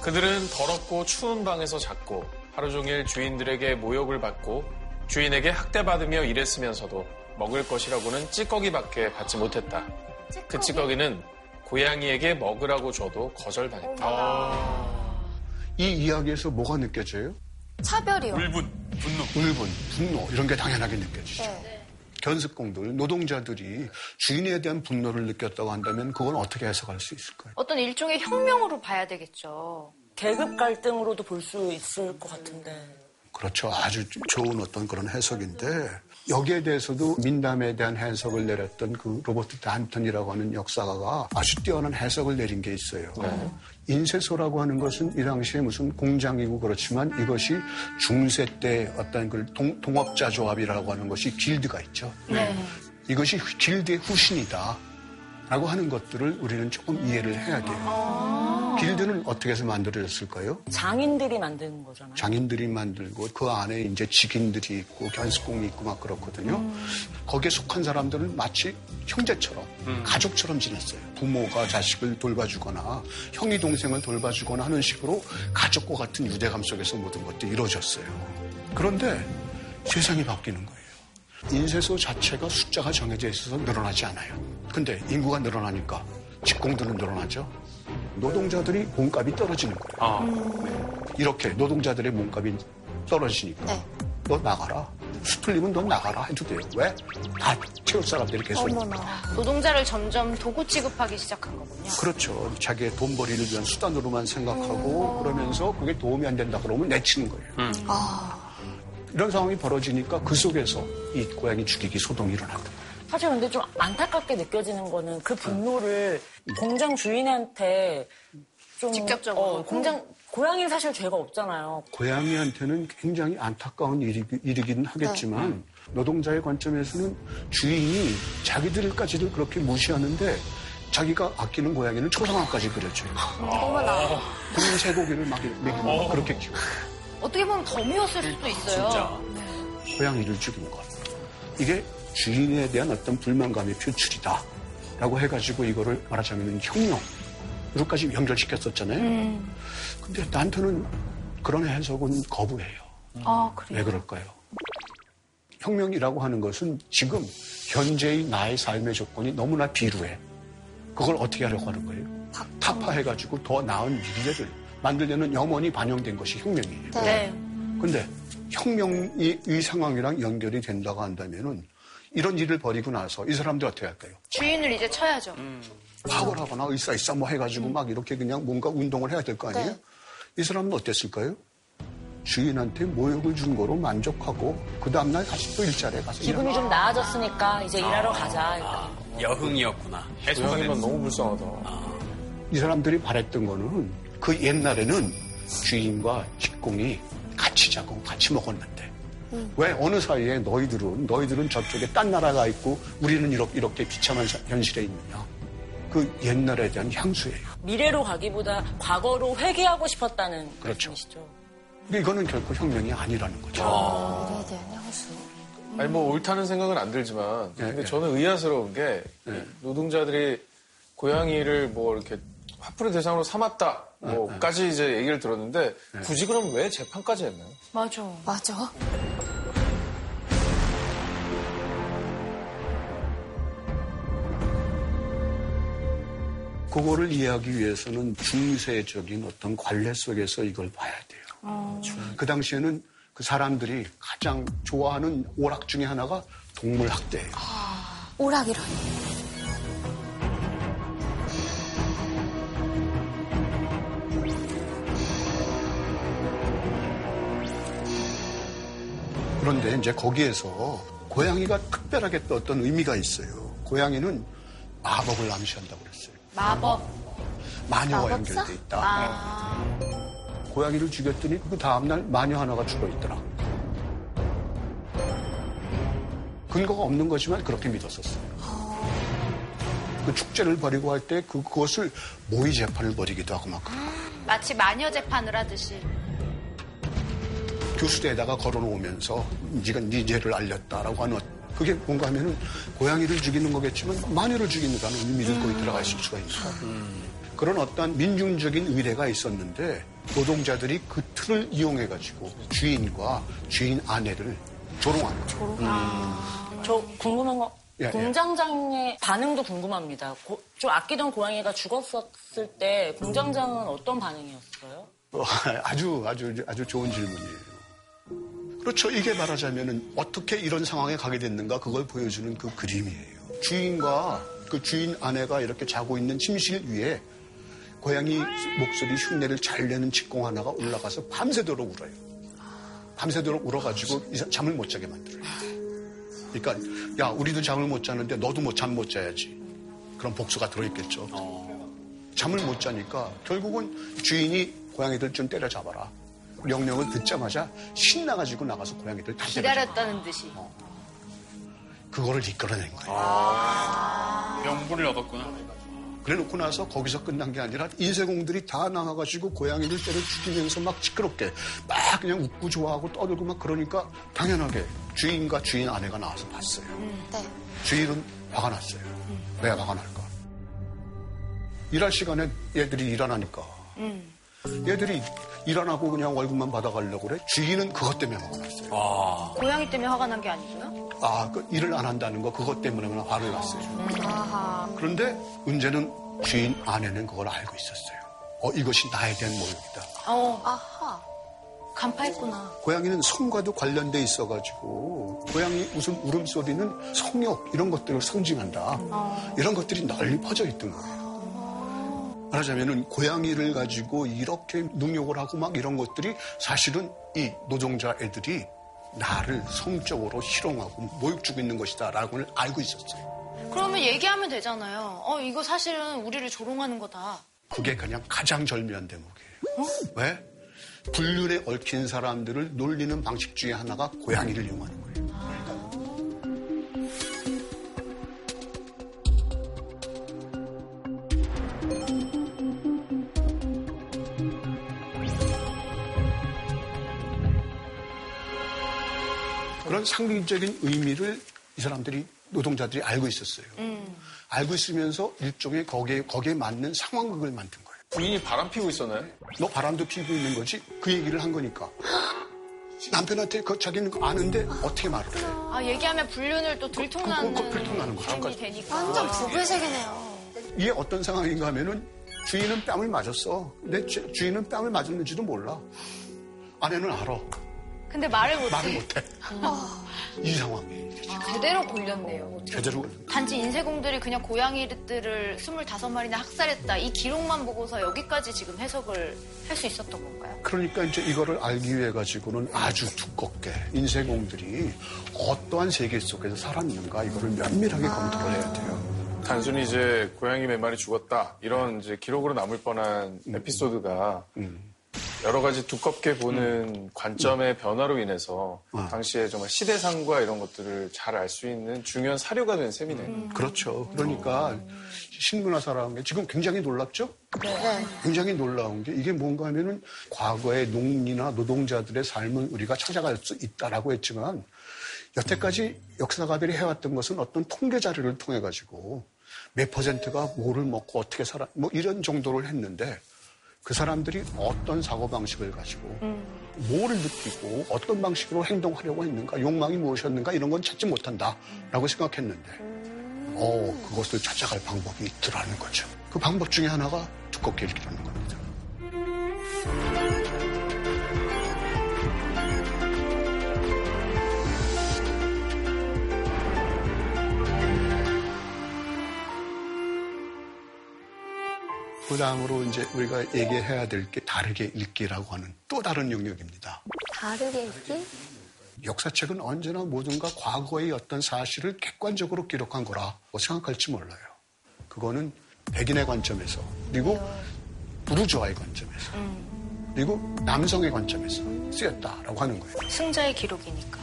그들은 더럽고 추운 방에서 잤고 하루 종일 주인들에게 모욕을 받고 주인에게 학대받으며 일했으면서도 먹을 것이라고는 찌꺼기밖에 받지 못했다. 그 찌꺼기는 고양이에게 먹으라고 줘도 거절당했다. 이 이야기에서 뭐가 느껴져요? 차별이요. 울분, 분노. 울분, 분노 이런 게 당연하게 느껴지죠. 네. 견습공들, 노동자들이 주인에 대한 분노를 느꼈다고 한다면 그건 어떻게 해석할 수 있을까요? 어떤 일종의 혁명으로 봐야 되겠죠. 계급 갈등으로도 볼 수 있을 것 같은데. 그렇죠. 아주 좋은 어떤 그런 해석인데 여기에 대해서도 민담에 대한 해석을 내렸던 그 로버트 단턴이라고 하는 역사가가 아주 뛰어난 해석을 내린 게 있어요. 인쇄소라고 하는 것은 이 당시에 무슨 공장이고 그렇지만 이것이 중세 때 어떤 그 동, 동업자 조합이라고 하는 것이 길드가 있죠. 이것이 길드의 후신이다. 라고 하는 것들을 우리는 조금 이해를 해야 돼요. 길드는 어떻게 해서 만들어졌을까요? 장인들이 만드는 거잖아요. 장인들이 만들고 그 안에 이제 직인들이 있고 견습공이 있고 막 그렇거든요. 거기에 속한 사람들은 마치 형제처럼 가족처럼 지냈어요. 부모가 자식을 돌봐주거나 형이 동생을 돌봐주거나 하는 식으로 가족과 같은 유대감 속에서 모든 것들이 이루어졌어요. 그런데 세상이 바뀌는 거예요. 인쇄소 자체가 숫자가 정해져 있어서 늘어나지 않아요. 근데 인구가 늘어나니까 직공들은 늘어나죠. 노동자들이 몸값이 떨어지는 거예요. 아, 이렇게 노동자들의 몸값이 떨어지니까 네. 너 나가라. 수틀리면 너 나가라 해도 돼요. 왜? 다 채울 사람들이 계속. 어머나. 노동자를 점점 도구 취급하기 시작한 거군요. 그렇죠. 자기의 돈벌이를 위한 수단으로만 생각하고 그러면서 그게 도움이 안 된다 그러면 내치는 거예요. 이런 상황이 벌어지니까 그 속에서 이 고양이 죽이기 소동이 일어난다. 사실 근데 좀 안타깝게 느껴지는 거는 그 분노를 공장 주인한테 좀 직접적으로. 어, 공장 고양이는 사실 죄가 없잖아요. 고양이한테는 굉장히 안타까운 일이, 일이긴 하겠지만 노동자의 관점에서는 주인이 자기들까지도 그렇게 무시하는데 자기가 아끼는 고양이는 초상화까지 그려줘요. 어머나. 그러면 쇠고기를 막 먹이고 그렇게 키워요. 어떻게 보면 더 미웠을 수도 있어요. 고양이를 죽인 것. 이게 주인에 대한 어떤 불만감의 표출이다. 라고 해가지고 이거를 말하자면 혁명으로까지 연결시켰었잖아요. 음. 근데 나한테는 그런 해석은 거부해요. 아, 그래요? 왜 그럴까요? 혁명이라고 하는 것은 지금 현재의 나의 삶의 조건이 너무나 비루해. 그걸 어떻게 하려고 하는 거예요? 타파해가지고 더 나은 미래를 만들려는 염원이 반영된 것이 혁명이에요. 네. 근데 혁명이 이 상황이랑 연결이 된다고 한다면은 이런 일을 벌이고 나서 이 사람들 어떻게 할까요? 주인을 이제 쳐야죠. 파업을 하거나 의사의사 뭐 해가지고 막 이렇게 그냥 뭔가 운동을 해야 될 거 아니에요? 네. 이 사람은 어땠을까요? 주인한테 모욕을 준 거로 만족하고 그 다음날 다시 또 일자리에 가서 기분이 일하나. 좀 나아졌으니까 이제 일하러 가자. 여흥이었구나. 고양이만 너무 불쌍하다. 이 사람들이 바랬던 거는 그 옛날에는 주인과 직공이 같이 자고 같이 먹었는데 왜 어느 사이에 너희들은 너희들은 저쪽에 딴 나라가 있고 우리는 이렇게, 이렇게 비참한 사- 현실에 있느냐 그 옛날에 대한 향수예요. 미래로 가기보다 과거로 회귀하고 싶었다는 그렇죠. 말씀이시죠. 근데 이거는 결코 혁명이 아니라는 거죠. 미래에 대한 향수. 아니 뭐 옳다는 생각은 안 들지만 근데 저는 의아스러운 게 노동자들이 고양이를 뭐 이렇게 화풀이 대상으로 삼았다 뭐까지 이제 얘기를 들었는데 굳이 그럼 왜 재판까지 했나요? 맞아. 맞아. 그거를 이해하기 위해서는 중세적인 어떤 관례 속에서 이걸 봐야 돼요. 그 당시에는 그 사람들이 가장 좋아하는 오락 중에 하나가 동물 학대예요. 오락이란. 그런데 이제 거기에서 고양이가 특별하게 또 어떤 의미가 있어요. 고양이는 마법을 암시한다고 그랬어요. 마법. 마녀와 마법사? 연결돼 있다. 아. 고양이를 죽였더니 그 다음날 마녀 하나가 죽어 있더라. 근거가 없는 거지만 그렇게 믿었었어요. 그 축제를 벌이고 할 때 그것을 모의 재판을 벌이기도 하고 막 마치 마녀 재판을 하듯이. 교수대에다가 걸어놓으면서 네가 네 죄를 알렸다라고 하는 그게 뭔가 하면은 고양이를 죽이는 거겠지만 마녀를 죽이는다는 의미를 거기 들어가 있을 수가 있어요. 그런 어떤 민중적인 의례가 있었는데 노동자들이 그 틀을 이용해 가지고 주인과 주인 아내를 조롱한 거죠. 저 궁금한 거 예, 예. 공장장의 반응도 궁금합니다. 고- 좀 아끼던 고양이가 죽었었을 때 공장장은 어떤 반응이었어요? 어, 아주 아주 아주 좋은 질문이에요. 그렇죠. 이게 말하자면은 어떻게 이런 상황에 가게 됐는가 그걸 보여주는 그 그림이에요. 주인과 그 주인 아내가 이렇게 자고 있는 침실 위에 고양이 목소리 흉내를 잘 내는 직공 하나가 올라가서 밤새도록 울어요. 밤새도록 울어가지고 잠을 못 자게 만들어요. 그러니까 야 우리도 잠을 못 자는데 너도 못 잠 못 자야지. 그런 복수가 들어있겠죠. 잠을 못 자니까 결국은 주인이 고양이들 좀 때려잡아라. 명령을 듣자마자 신나가지고 나가서 고양이들 다. 기다렸다는 듯이. 그거를 이끌어낸 거예요. 명분을 얻었구나. 그래 놓고 나서 거기서 끝난 게 아니라 인쇄공들이 다 나와가지고 고양이들 때려 죽이면서 막 시끄럽게 막 그냥 웃고 좋아하고 떠들고 막 그러니까 당연하게 주인과 주인 아내가 나와서 봤어요. 네. 주인은 화가 났어요. 왜 화가 날까? 일할 시간에 얘들이 일안 하니까. 얘들이 일 안 하고 그냥 월급만 받아가려고 그래? 주인은 그것 때문에 화가 났어요. 고양이 때문에 화가 난 게 아니고요? 아, 그 일을 안 한다는 거 그것 때문에 그냥 화를 났어요. 아하. 그런데 문제는 주인 아내는 그걸 알고 있었어요. 어, 이것이 나에 대한 모욕이다. 어, 아하. 간파했구나. 고양이는 성과도 관련돼 있어가지고 고양이 웃음 울음소리는 성욕 이런 것들을 상징한다. 이런 것들이 널리 퍼져 있던 거예요. 말하자면은 고양이를 가지고 이렇게 능욕을 하고 막 이런 것들이 사실은 이 노동자 애들이 나를 성적으로 희롱하고 모욕 주고 있는 것이다라고는 알고 있었어요. 그러면 얘기하면 되잖아요. 어, 이거 사실은 우리를 조롱하는 거다. 그게 그냥 가장 절묘한 대목이에요. 왜? 불륜에 얽힌 사람들을 놀리는 방식 중에 하나가 고양이를 이용하는 거예요. 그런 상징적인 의미를 이 사람들이 노동자들이 알고 있었어요. 음. 알고 있으면서 일종의 거기에 거기에 맞는 상황극을 만든 거예요. 부인이 바람 피고 있었나요? 너 바람도 피고 있는 거지? 그 얘기를 한 거니까. 남편한테 그 자기는 아는데 어떻게 말을 해? 아, 얘기하면 불륜을 또 들통나는 그거 들통나는 거죠. 셈이 되니까. 완전 부부의 세계네요. 이게 어떤 상황인가 하면은 주인은 뺨을 맞았어. 근데 주, 주인은 뺨을 맞았는지도 몰라. 아내는 알아. 근데 말을 못해. 말을 못해. 이 상황이 제대로 걸렸네요. 제대로 단지 인쇄공들이 그냥 고양이들을 25마리나 학살했다. 이 기록만 보고서 여기까지 지금 해석을 할 수 있었던 건가요? 그러니까 이제 이거를 알기 위해 가지고는 아주 두껍게 인쇄공들이 어떠한 세계 속에서 살았는가 이거를 면밀하게 검토를 해야 돼요. 단순히 이제 고양이 몇 마리 죽었다 이런 이제 기록으로 남을 뻔한 음. 에피소드가 여러 가지 두껍게 보는 관점의 변화로 인해서 어. 당시에 정말 시대상과 이런 것들을 잘 알 수 있는 중요한 사료가 된 셈이네요. 그렇죠. 그러니까 신문화사라는 게 지금 굉장히 놀랍죠? 네. 굉장히 놀라운 게 이게 뭔가 하면은 과거의 농민이나 노동자들의 삶을 우리가 찾아갈 수 있다라고 했지만 여태까지 역사가들이 해왔던 것은 어떤 통계 자료를 통해 가지고 몇 퍼센트가 뭐를 먹고 어떻게 살아 뭐 이런 정도를 했는데 그 사람들이 어떤 사고방식을 가지고 뭐를 느끼고 어떤 방식으로 행동하려고 했는가 욕망이 무엇이었는가 이런 건 찾지 못한다라고 생각했는데 어 그것을 찾아갈 방법이 있더라는 거죠. 그 방법 중에 하나가 두껍게 읽기라는 겁니다. 그 다음으로 이제 우리가 얘기해야 될 게 다르게 읽기라고 하는 또 다른 영역입니다. 다르게 읽기? 역사책은 언제나 모든가 과거의 어떤 사실을 객관적으로 기록한 거라고 생각할지 몰라요. 그거는 백인의 관점에서 그리고 부르주아의 관점에서 그리고 남성의 관점에서 쓰였다라고 하는 거예요. 승자의 기록이니까.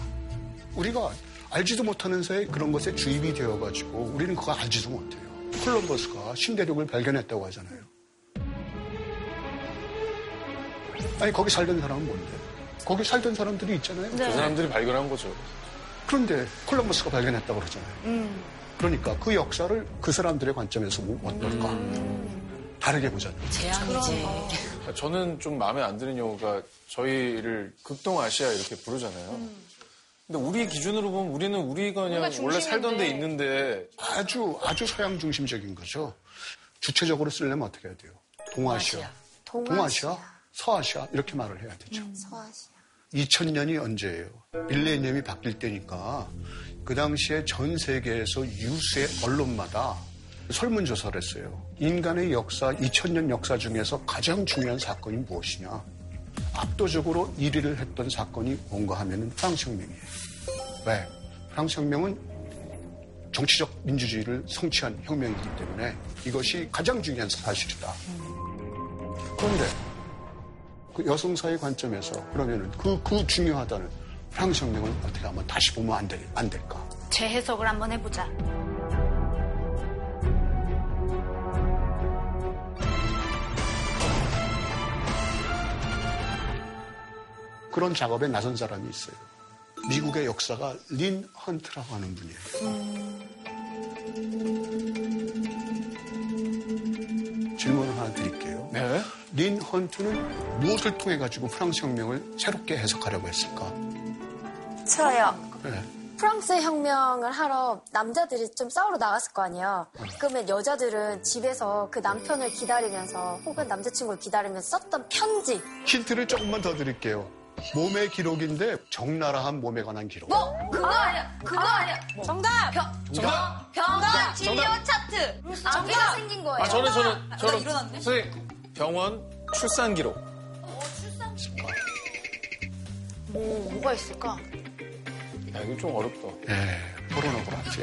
우리가 알지도 못하는 사이에 그런 것에 주입이 되어가지고 우리는 그거 알지도 못해요. 콜럼버스가 신대륙을 발견했다고 하잖아요. 아니 거기 살던 사람은 뭔데? 거기 살던 사람들이 있잖아요. 그 사람들이 발견한 거죠. 그런데 콜럼버스가 발견했다고 그러잖아요. 음. 그러니까 그 역사를 그 사람들의 관점에서 뭐 어떨까? 다르게 보잖아요. 재앙이지. 저는 좀 마음에 안 드는 용어가 저희를 극동아시아 이렇게 부르잖아요. 근데 우리 기준으로 보면 우리는 우리가 그냥 우리가 원래 살던 데. 있는데 아주 아주 서양 중심적인 거죠. 주체적으로 쓰려면 어떻게 해야 돼요? 동아시아, 동아시아, 서아시아 이렇게 말을 해야 되죠. 서아시아. 2000년이 언제예요? 밀레니엄이 바뀔 때니까 그 당시에 전 세계에서 유수의 언론마다 설문조사를 했어요. 인간의 역사, 2000년 역사 중에서 가장 중요한 사건이 무엇이냐? 압도적으로 1위를 했던 사건이 뭔가 하면은 프랑스 혁명이에요. 왜? 프랑스 혁명은 정치적 민주주의를 성취한 혁명이기 때문에 이것이 가장 중요한 사실이다. 그런데 그 여성사의 관점에서 그러면은 그, 그 중요하다는 프랑스 혁명을 어떻게 한번 다시 보면 안, 될, 안 될까? 재해석을 한번 해보자. 그런 작업에 나선 사람이 있어요. 미국의 역사가 린 헌트라고 하는 분이에요. 질문을 하나 드릴게요. 네. 린 헌트는 무엇을 통해 가지고 프랑스 혁명을 새롭게 해석하려고 했을까? 저요. 네. 프랑스 혁명을 하러 남자들이 좀 싸우러 나갔을 거 아니에요. 그러면 여자들은 집에서 그 남편을 기다리면서 혹은 남자친구를 기다리면서 썼던 편지. 힌트를 조금만 더 드릴게요. 몸의 기록인데 적나라한 몸에 관한 기록. 뭐? 그거 아니야. 그거 아 니야. 정답! 병, 정답! 병원 진료 정답! 차트. 아기가 생긴 거예요. 아, 저는, 저는, 저는, 일어났네. 선생님, 병원 출산 기록. 뭐, 뭐가 있을까? 야, 이거 좀 어렵다. 예, 포르노그라피.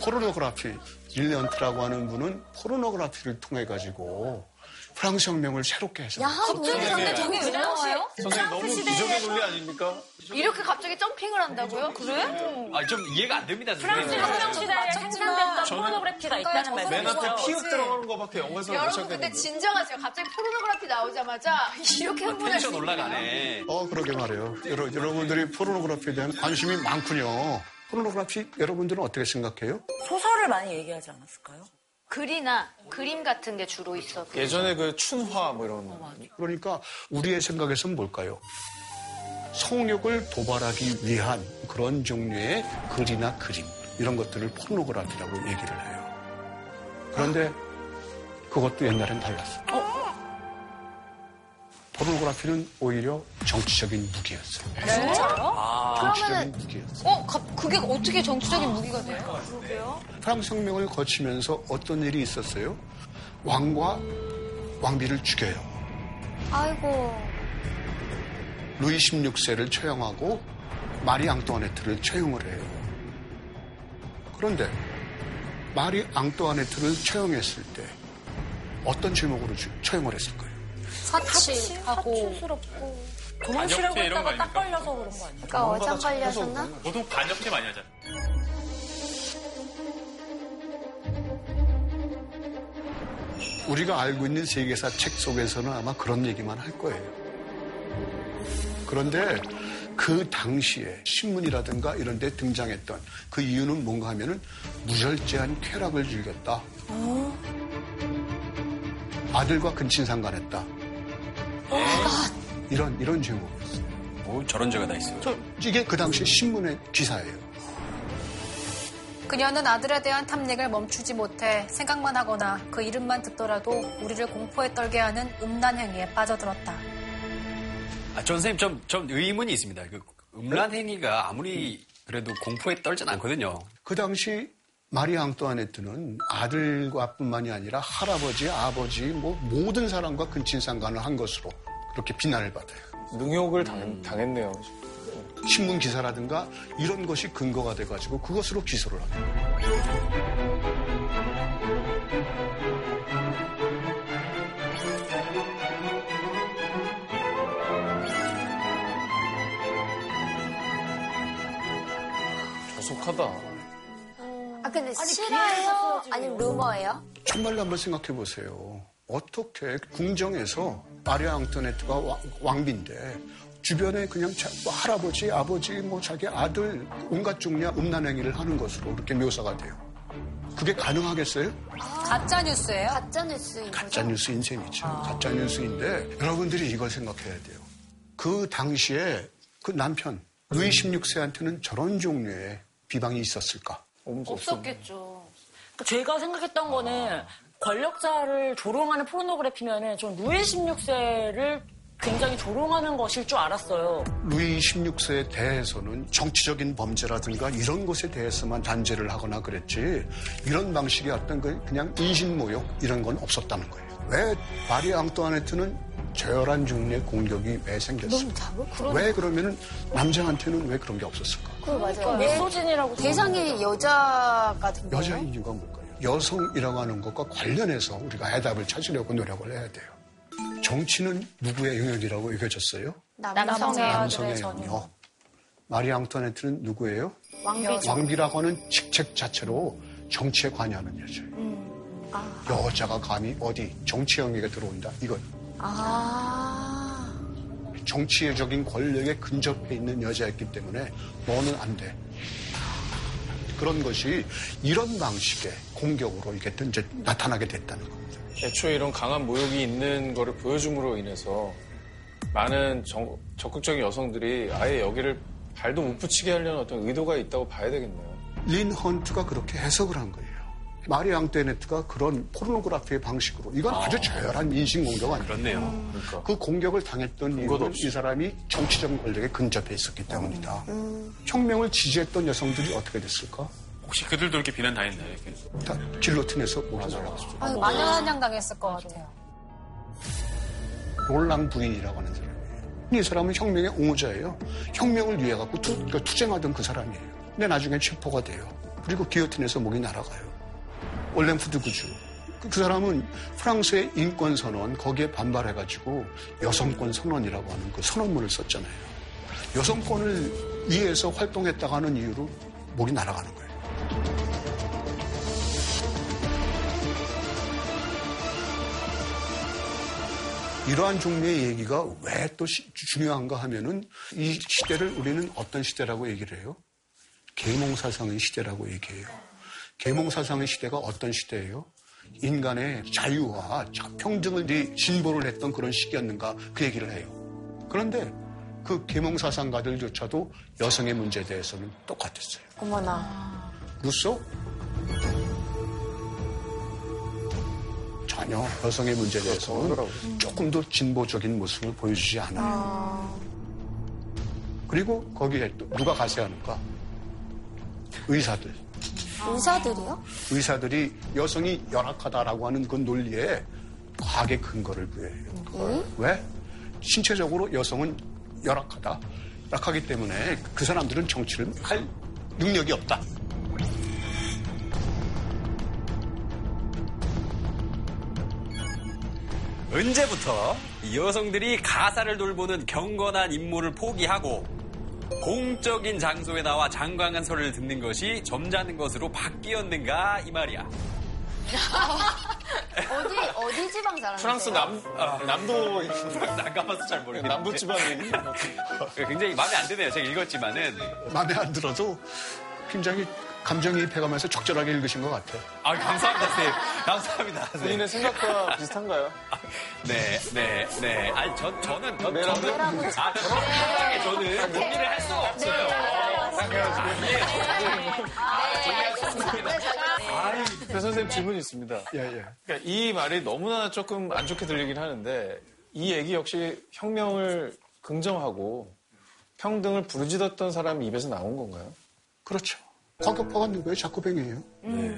포르노그라피 린 헌트라고 하는 분은 포르노그라피를 통해 가지고 프랑스 혁명을 새롭게 해서 갑자기 근데 저게 왜 나와요? 선생님 너무 기적의 논리 아닙니까? 이렇게 갑자기 jumping을 한다고요? 그래? 아, 좀 이해가 안 됩니다. 프랑스. 혁명 시대에 생산됐던 포르노그래피가 있다는 맨 앞에. 피읖 들어가는 거밖에 영화에서 못 여러분 찾겠는데. 근데 진정하세요. 갑자기 포르노그래피 나오자마자 이렇게 흥분할 수 텐션 있나요? 올라가네. 어 그러게 말이에요. 여러, 여러분들이 포르노그라피에 대한 관심이 많군요. 포르노그라피 여러분들은 어떻게 생각해요? 소설을 많이 얘기하지 않았을까요? 글이나 그림 같은 게 주로 있어. 예전에 그 춘화 뭐 이런 그러니까 우리의 생각에서는 뭘까요? 성욕을 도발하기 위한 그런 종류의 글이나 그림 이런 것들을 포르노그라피라고 얘기를 해요. 그런데 그것도 옛날엔 달랐어. 포르노그라피는 오히려 정치적인 무기였어요. 진짜요? 정치적인 무기였어요. 어, 갑- 그게 어떻게 정치적인 무기가 돼요? 프랑스 혁명을 거치면서 어떤 일이 있었어요? 왕과 왕비를 죽여요. 아이고. 루이 16세를 처형하고 마리 앙뚜아네트를 처형을 해요. 그런데 마리 앙뚜아네트를 처형했을 때 어떤 제목으로 주- 처형을 했을 거예요? 사치하고. 사치스럽고. 도망치려고 반역죄 이런 거 했다가 딱 아닙니까? 걸려서 그런 거 아니에요? 그러니까 어장 걸려서나? 보통 반역죄 많이 하잖아. 우리가 알고 있는 세계사 책 속에서는 아마 그런 얘기만 할 거예요. 그런데 그 당시에 신문이라든가 이런 데 등장했던 그 이유는 뭔가 하면은 무절제한 쾌락을 즐겼다. 아들과 근친상간했다. 이런 이런 제목이었어요. 뭐 저런 죄가 다 있어요. 저, 이게 그 당시 신문의 기사예요. 그녀는 아들에 대한 탐닉을 멈추지 못해 생각만 하거나 그 이름만 듣더라도 우리를 공포에 떨게 하는 음란 행위에 빠져들었다. 아, 전 선생님 좀, 좀 의문이 있습니다. 그 음란 행위가 아무리 그래도 공포에 떨진 않거든요. 그 당시 마리 앙뚜아네트는 아들과뿐만이 아니라 할아버지, 아버지, 뭐 모든 사람과 근친상간을 한 것으로 그렇게 비난을 받아요. 능욕을 당, 당했네요. 신문 기사라든가 이런 것이 근거가 돼가지고 그것으로 기소를 합니다. 조속하다. 아, 근데 실화예요? 아니면 루머예요? 정말로 한번 생각해 보세요. 어떻게 궁정에서 마리아 앙토네트가 와- 왕비인데 주변에 그냥 자- 뭐 할아버지, 아버지, 뭐 자기 아들 온갖 종류의 음란 행위를 하는 것으로 그렇게 묘사가 돼요. 그게 가능하겠어요? 가짜 뉴스예요? 가짜 뉴스인 거죠? 가짜 뉴스 인생이죠. 가짜 뉴스인데 여러분들이 이걸 생각해야 돼요. 그 당시에 그 남편 루이 16세한테는 저런 종류의 비방이 있었을까? 없었겠죠. 그러니까 제가 생각했던 거는 권력자를 조롱하는 포르노그래피면은 좀 루이 16세를 굉장히 조롱하는 것일 줄 알았어요. 루이 16세에 대해서는 정치적인 범죄라든가 이런 것에 대해서만 단죄를 하거나 그랬지 이런 방식의 어떤 그 그냥 인신모욕 이런 건 없었다는 거예요. 왜 마리 앙뚜아네트는 저열한 종류의 공격이 왜 생겼을까? 왜 그러면은 남자한테는 왜 그런 게 없었을까? 그거 맞아요. 미소진이라고 대상이 여자 같은 거. 여자인 이유가 뭘까요? 여성이라고 하는 것과 관련해서 우리가 해답을 찾으려고 노력을 해야 돼요. 정치는 누구의 영역이라고 여겨졌어요? 남성의 남성의 영역. 마리 앙토네트는 누구예요? 왕비죠. 왕비라고 하는 직책 자체로 정치에 관여하는 여자예요. 여자가 감히 어디 정치 영역에 들어온다? 이건 아. 정치적인 권력에 근접해 있는 여자였기 때문에 너는 안 돼. 그런 것이 이런 방식의 공격으로 이게 이제 나타나게 됐다는 겁니다. 애초에 이런 강한 모욕이 있는 거를 보여줌으로 인해서 많은 정- 적극적인 여성들이 아예 여기를 발도 못 붙이게 하려는 어떤 의도가 있다고 봐야 되겠네요. 린 헌트가 그렇게 해석을 한 거예요. 마리 앙테네트가 그런 포르노그라피의 방식으로 이건 아 주 저열한 인신 공격 아니에요. 그렇네요. 그러니까. 그 공격을 당했던 이유는 없이. 이 사람이 정치적 권력에 근접해 있었기 때문이다. 혁명을 지지했던 여성들이 어떻게 됐을까? 혹시 그들도 이렇게 비난 당했나요? 이렇게? 다 길로틴에서 몰려 나갔죠. 아유, 마녀사냥 당했을 것 같아요. 롤랑 부인이라고 하는 사람이에요. 이 사람은 혁명의 옹호자예요. 혁명을 위해 갖고 투, 그러니까 투쟁하던 그 사람이에요. 근데 나중에 체포가 돼요. 그리고 기요틴에서 목이 날아가요. 올랭프 드 구주. 그, 그 사람은 프랑스의 인권 선언 거기에 반발해가지고 여성권 선언이라고 하는 그 선언문을 썼잖아요. 여성권을 위해서 활동했다고 하는 이유로 목이 날아가는 거예요. 이러한 종류의 얘기가 왜 또 중요한가 하면은 이 시대를 우리는 어떤 시대라고 얘기를 해요? 계몽 사상의 시대라고 얘기해요. 계몽사상의 시대가 어떤 시대예요? 인간의 자유와 평등을 진보를 했던 그런 시기였는가 그 얘기를 해요. 그런데 그 계몽사상가들조차도 여성의 문제에 대해서는 똑같았어요. 어머나. 루소? 전혀 여성의 문제에 대해서는 조금 더 진보적인 모습을 보여주지 않아요. 그리고 거기에 또 누가 가세하는가? 의사들. 의사들이요? 의사들이 여성이 열악하다라고 하는 그 논리에 과학의 근거를 부여해요. 왜? 신체적으로 여성은 열악하다. 열악하기 때문에 그 사람들은 정치를 할 능력이 없다. 언제부터 여성들이 가사를 돌보는 경건한 임무를 포기하고 공적인 장소에 나와 장광한 소리를 듣는 것이 점잖은 것으로 바뀌었는가 이 말이야. 어디 어디 지방 사람? 프랑스 남 아, 남도 안 가봐서 잘 모르겠는데 남부 지방이 굉장히 마음에 안 드네요. 제가 읽었지만은 마음에 안 들어도 굉장히 감정이입해가면서 적절하게 읽으신 것 같아요. 아 감사합니다, 선생님. 감사합니다. 선생님. 본인의 생각과 비슷한가요? 네, 네, 네. 아니, 저, 저는, 저, 네, 저는, 네. 아, 저는, 저는 정리를 할 수가 없어요. 배 선생님 질문이 있습니다. 예, 예. 그러니까 이 말이 너무나 조금 안 좋게 들리긴 하는데 이 얘기 역시 혁명을 긍정하고 평등을 부르짖었던 사람 입에서 나온 건가요? 그렇죠. 과격파가 누구예요? 자코뱅이에요.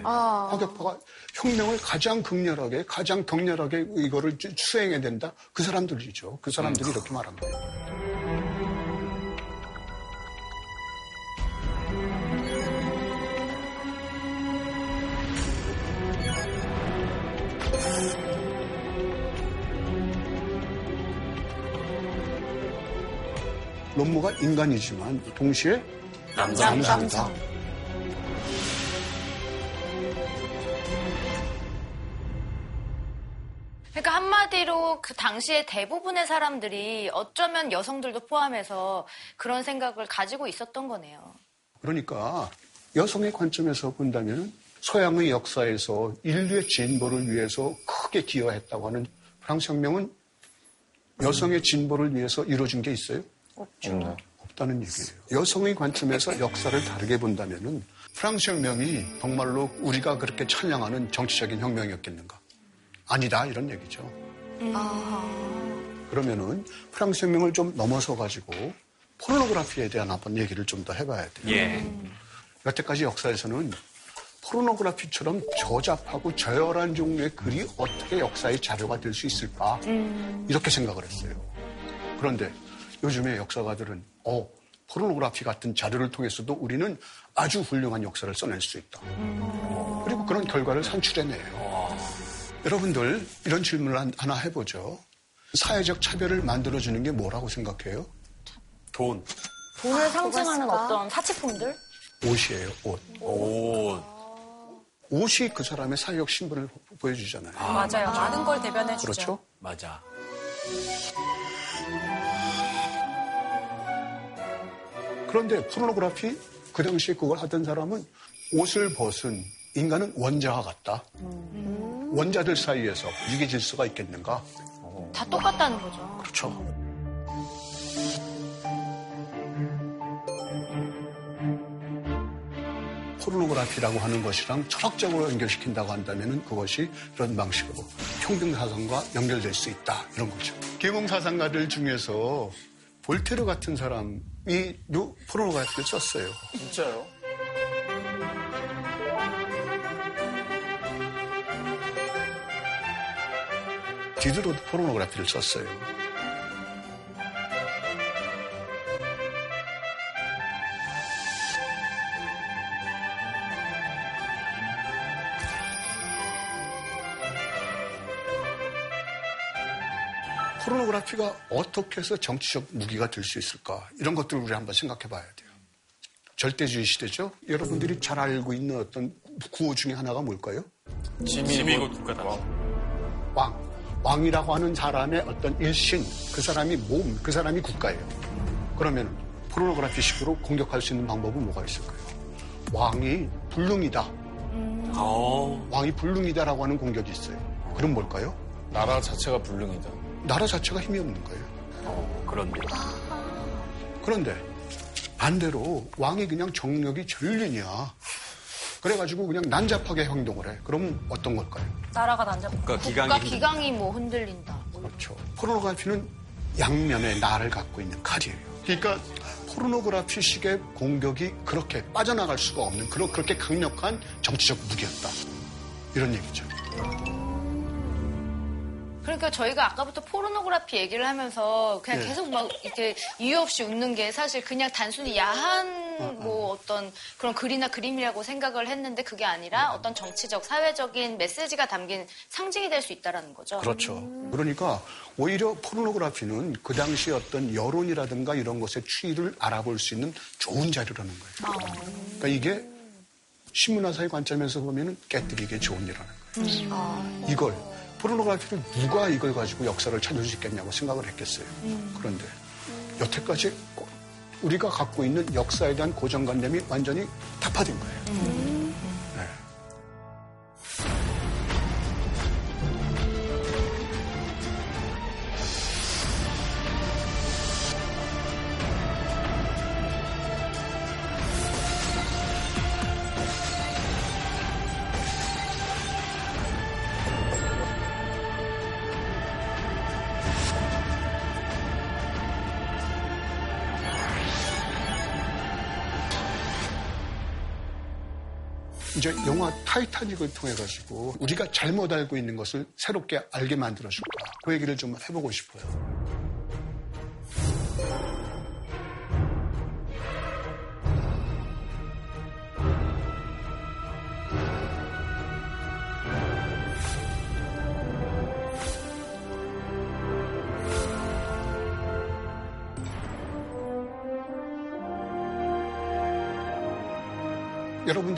아. 과격파가 혁명을 가장 극렬하게, 가장 격렬하게 이거를 주- 수행해야 된다. 그 사람들이죠. 그 사람들이 이렇게 말한 거예요. 롬무가 인간이지만 동시에 남자, 남자다. 그 그 당시에 대부분의 사람들이 어쩌면 여성들도 포함해서 그런 생각을 가지고 있었던 거네요. 그러니까 여성의 관점에서 본다면 서양의 역사에서 인류의 진보를 위해서 크게 기여했다고 하는 프랑스 혁명은 여성의 진보를 위해서 이루어진 게 있어요? 없죠. 없다는 얘기예요. 여성의 관점에서 역사를 다르게 본다면은 프랑스 혁명이 정말로 우리가 그렇게 찬양하는 정치적인 혁명이었겠는가? 아니다 이런 얘기죠. 그러면은 프랑스 혁명을 좀 넘어서 가지고 포르노그라피에 대한 한번 얘기를 좀 더 해봐야 돼요. 예. 여태까지 역사에서는 포르노그라피처럼 저잡하고 저열한 종류의 글이 어떻게 역사의 자료가 될 수 있을까 이렇게 생각을 했어요. 그런데 요즘의 역사가들은 어 포르노그라피 같은 자료를 통해서도 우리는 아주 훌륭한 역사를 써낼 수 있다. 그리고 그런 결과를 산출해내요. 여러분들 이런 질문을 한- 하나 해보죠. 사회적 차별을 만들어주는 게 뭐라고 생각해요? 돈. 돈을 상징하는 있을까? 어떤 사치품들? 옷이에요, 옷. 옷. 옷이 그 사람의 사회적 신분을 보- 보여주잖아요. 맞아요. 많은 걸 대변해주죠. 그렇죠? 맞아. 그런데 포르노그라피 그 당시에 그걸 하던 사람은 옷을 벗은 인간은 원자와 같다. 원자들 사이에서 유계 질서가 있겠는가? 다 똑같다는 거죠. 그렇죠. 포르노그라피라고 하는 것이랑 철학적으로 연결시킨다고 한다면 그것이 이런 방식으로 평등사상과 연결될 수 있다. 이런 거죠. 계몽사상가들 중에서 볼테르 같은 사람이 요 포르노그라피를 썼어요. 진짜요? 뒤로도 포르노그래피를 썼어요. 포르노그래피가 어떻게 해서 정치적 무기가 될 수 있을까? 이런 것들을 우리 한번 생각해 봐야 돼요. 절대주의 시대죠. 여러분들이 잘 알고 있는 어떤 구호 중에 하나가 뭘까요? 지미국 국가다. 왕. 왕. 이라고 하는 사람의 어떤 일신, 그 사람이 몸, 그 사람이 국가예요. 그러면 포르노그래피식으로 공격할 수 있는 방법은 뭐가 있을까요? 왕이 불능이다. 왕이 불능이다라고 하는 공격이 있어요. 그럼 뭘까요? 나라 자체가 불능이다. 나라 자체가 힘이 없는 거예요. 어, 그런데. 그런데 반대로 왕이 그냥 정력이 전륜이야. 그래가지고 그냥 난잡하게 행동을 해. 그럼 어떤 걸까요? 나라가 난잡. 국가 기강이. 국가 기강이 뭐 흔들린다. 그렇죠. 포르노그래피는 양면의 나를 갖고 있는 칼이에요. 그러니까 포르노그래피식의 공격이 그렇게 빠져나갈 수가 없는 그런 그렇게 강력한 정치적 무기였다. 이런 얘기죠. 그러니까 저희가 아까부터 포르노그래피 얘기를 하면서 그냥 네. 계속 막 이렇게 이유 없이 웃는 게 사실 그냥 단순히 야한 어, 뭐 어떤 그런 글이나 그림이라고 생각을 했는데 그게 아니라 어떤 정치적 사회적인 메시지가 담긴 상징이 될 수 있다라는 거죠. 그렇죠. 그러니까 오히려 포르노그래피는 그 당시 어떤 여론이라든가 이런 것의 추이를 알아볼 수 있는 좋은 자료라는 거예요. 그러니까 이게 신문화사의 관점에서 보면 깨뜨리기 좋은 일이라는 거예요. 이걸 포르노그래피를 누가 이걸 가지고 역사를 찾을 수 있겠냐고 생각을 했겠어요. 그런데 여태까지 우리가 갖고 있는 역사에 대한 고정관념이 완전히 타파된 거예요. 네. 타이타닉을 통해 가지고 우리가 잘못 알고 있는 것을 새롭게 알게 만들어줄까 그 얘기를 좀 해보고 싶어요.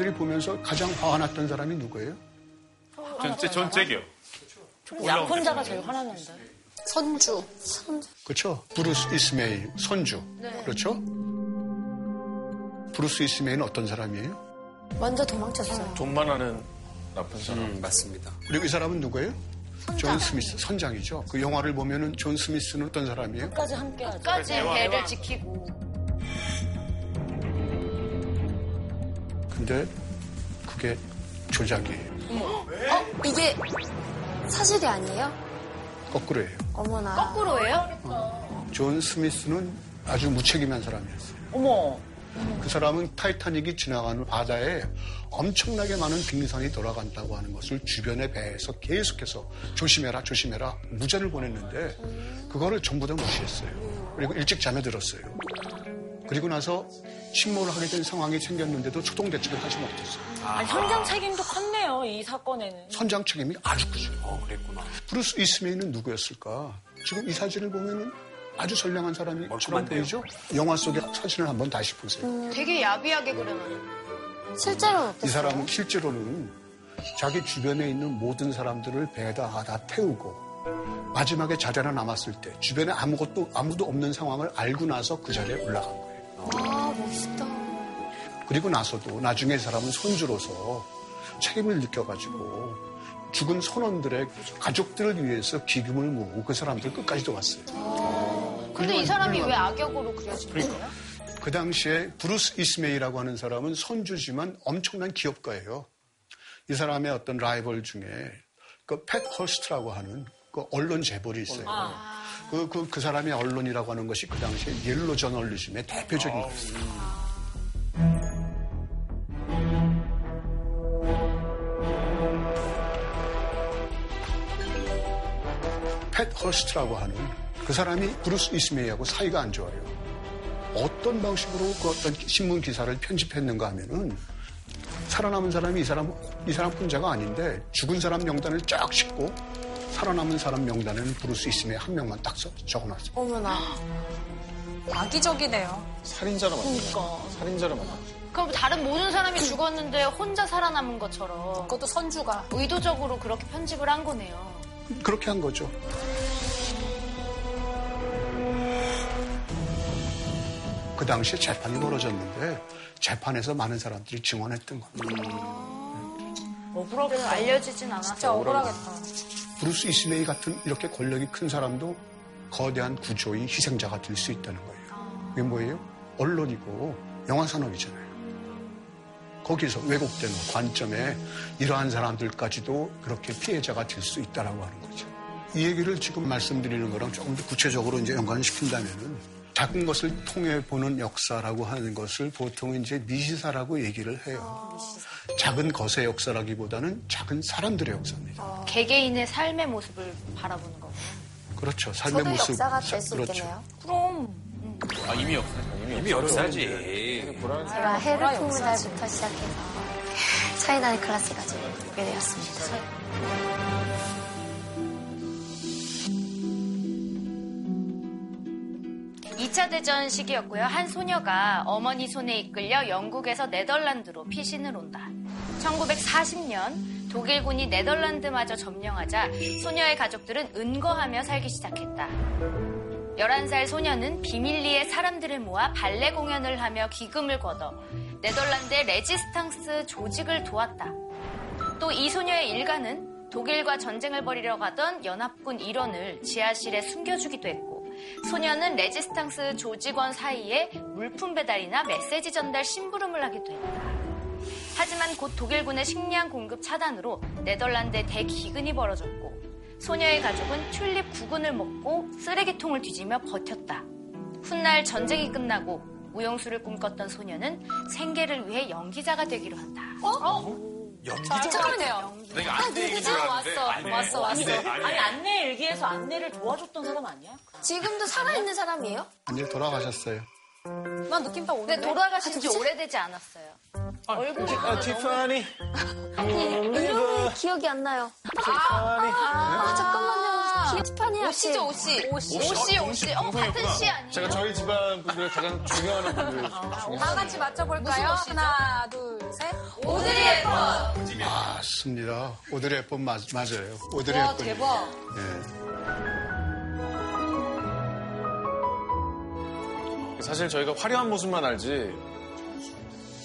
여러분들이 보면서 가장 화가 났던 사람이 누구예요? 전, 제- 전 잭이요. 약혼자가 제일 화났는데. 선주. 선주. 그렇죠. 브루스 이스메이 선주. 그렇죠. 브루스 이스메이는 어떤 사람이에요? 먼저 도망쳤어요. 돈만 아는 나쁜 사람. 음, 맞습니다. 그리고 이 사람은 누구예요? 존 스미스 선장이죠. 그 영화를 보면은 존 스미스는 어떤 사람이에요? 끝까지 함께하죠. 끝까지 배를 지키고 근데 그게 조작이에요. 어? 이게 사실이 아니에요? 거꾸로예요. 어머나. 거꾸로예요? 존 스미스는 아주 무책임한 사람이었어요. 어머. 그 사람은 타이타닉이 지나가는 바다에 엄청나게 많은 빙산이 돌아간다고 하는 것을 주변의 배에서 계속해서 조심해라, 조심해라 무전을 보냈는데 그거를 전부 다 무시했어요. 그리고 일찍 잠에 들었어요. 그리고 나서 침몰을 하게 된 상황이 생겼는데도 초동 대책을 하지 못했어요. 아, 현장 책임도 컸네요, 이 사건에는. 선장 책임이 아주 크죠. 그랬구나. 브루스 이스메이는 누구였을까? 지금 이 사진을 보면은 아주 선량한 사람이 처럼 보이죠? 영화 속의 사진을 한번 다시 보세요. 되게 야비하게 그려놔요. 실제로는 이 어땠어요? 사람은 실제로는 자기 주변에 있는 모든 사람들을 배에다 다 태우고 마지막에 자리 하나 남았을 때 주변에 아무것도 아무도 없는 상황을 알고 나서 그 자리에 올라간 거예요. 아, 멋있다. 그리고 나서도 나중에 이 사람은 선주로서 책임을 느껴가지고 죽은 선원들의 가족들을 위해서 기금을 모으고 그 사람들 끝까지 도왔어요. 근데 이 사람이 왜 악역으로 그려진 거예요? 그 당시에 브루스 이스메이라고 하는 사람은 선주지만 엄청난 기업가예요. 이 사람의 어떤 라이벌 중에 그 팻 허스트라고 하는 그 언론 재벌이 있어요. 그, 그, 그 사람의 언론이라고 하는 것이 그 당시에 옐로 저널리즘의 대표적인 거였어요. 팻 허스트라고 하는 그 사람이 브루스 이스메이하고 사이가 안 좋아요. 어떤 방식으로 그 어떤 신문 기사를 편집했는가 하면은 살아남은 사람이 이 사람, 이 사람 혼자가 아닌데 죽은 사람 명단을 쫙 싣고 살아남은 사람 명단에는 브루스 이스메이 한 명만 딱 써- 적어놨어요. 어머나. 악의적이네요. 살인자로 만들어. 살인자로 만들어. 그럼 다른 모든 사람이 죽었는데 혼자 살아남은 것처럼 그것도 선주가 의도적으로 그렇게 편집을 한 거네요. 그렇게 한 거죠. 그 당시에 재판이 벌어졌는데 재판에서 많은 사람들이 증언했던 겁니다. 억울하게 알려지진 않았어. 진짜 억울하겠다. 브루스 이스메이 같은 이렇게 권력이 큰 사람도 거대한 구조의 희생자가 될 수 있다는 거예요. 이게 뭐예요? 언론이고 영화 산업이잖아요. 거기서 왜곡된 관점에 이러한 사람들까지도 그렇게 피해자가 될 수 있다라고 하는 거죠. 이 얘기를 지금 말씀드리는 거랑 조금 더 구체적으로 이제 연관시킨다면은 작은 것을 통해 보는 역사라고 하는 것을 보통 이제 미시사라고 얘기를 해요. 작은 것의 역사라기보다는 작은 사람들의 역사입니다. 개개인의 삶의 모습을 바라보는 거고. 그렇죠. 삶의 저도 모습. 역사가 될수 그렇죠. 있겠네요. 그럼. 아, 이미 역사죠. 이미 역사지. 제가 해를 품은 날부터 시작해서 차이나는 클래스 가지고 보게 되었습니다. 2차 대전 시기였고요. 한 소녀가 어머니 손에 이끌려 영국에서 네덜란드로 피신을 온다. 1940년 독일군이 네덜란드마저 점령하자 소녀의 가족들은 은거하며 살기 시작했다. 11살 소녀는 비밀리에 사람들을 모아 발레 공연을 하며 기금을 걷어 네덜란드의 레지스탕스 조직을 도왔다. 또 이 소녀의 일가는 독일과 전쟁을 벌이려 가던 연합군 일원을 지하실에 숨겨주기도 했고 소녀는 레지스탕스 조직원 사이에 물품 배달이나 메시지 전달 심부름을 하기도 했다. 하지만 곧 독일군의 식량 공급 차단으로 네덜란드에 대기근이 벌어졌고 소녀의 가족은 튤립 구근을 먹고 쓰레기통을 뒤지며 버텼다. 훗날 전쟁이 끝나고 무용수를 꿈꿨던 소녀는 생계를 위해 연기자가 되기로 한다. 잠깐만요. 내가 아, 안내 얘기인 누구죠? 줄 알았는데. 왔어. 왔어, 왔어. 아니 안내 일기에서 안내를 도와줬던 사람 아니야? 지금도 살아있는 사람이에요? 아니 돌아가셨어요. 난 느낌딱 오는데. 근데 돌아가신 지 오래되지 않았어요. 얼굴이 아, 티파니. 이름이 기억이 안 나요. 아, 잠깐만요. 티파니 오씨죠, 씨. 오씨. 오씨. 오씨, 오씨. 어, 같은 씨 아니에요? 제가 저희 집안 분들 가장 존경하는 분들 중에 다 같이 맞춰볼까요? 하나, 둘, 셋. 오드리 헵번. 맞습니다. 오드리 헵번 맞, 맞아요. 오드리 와, 헵번. 대박. 사실 저희가 화려한 모습만 알지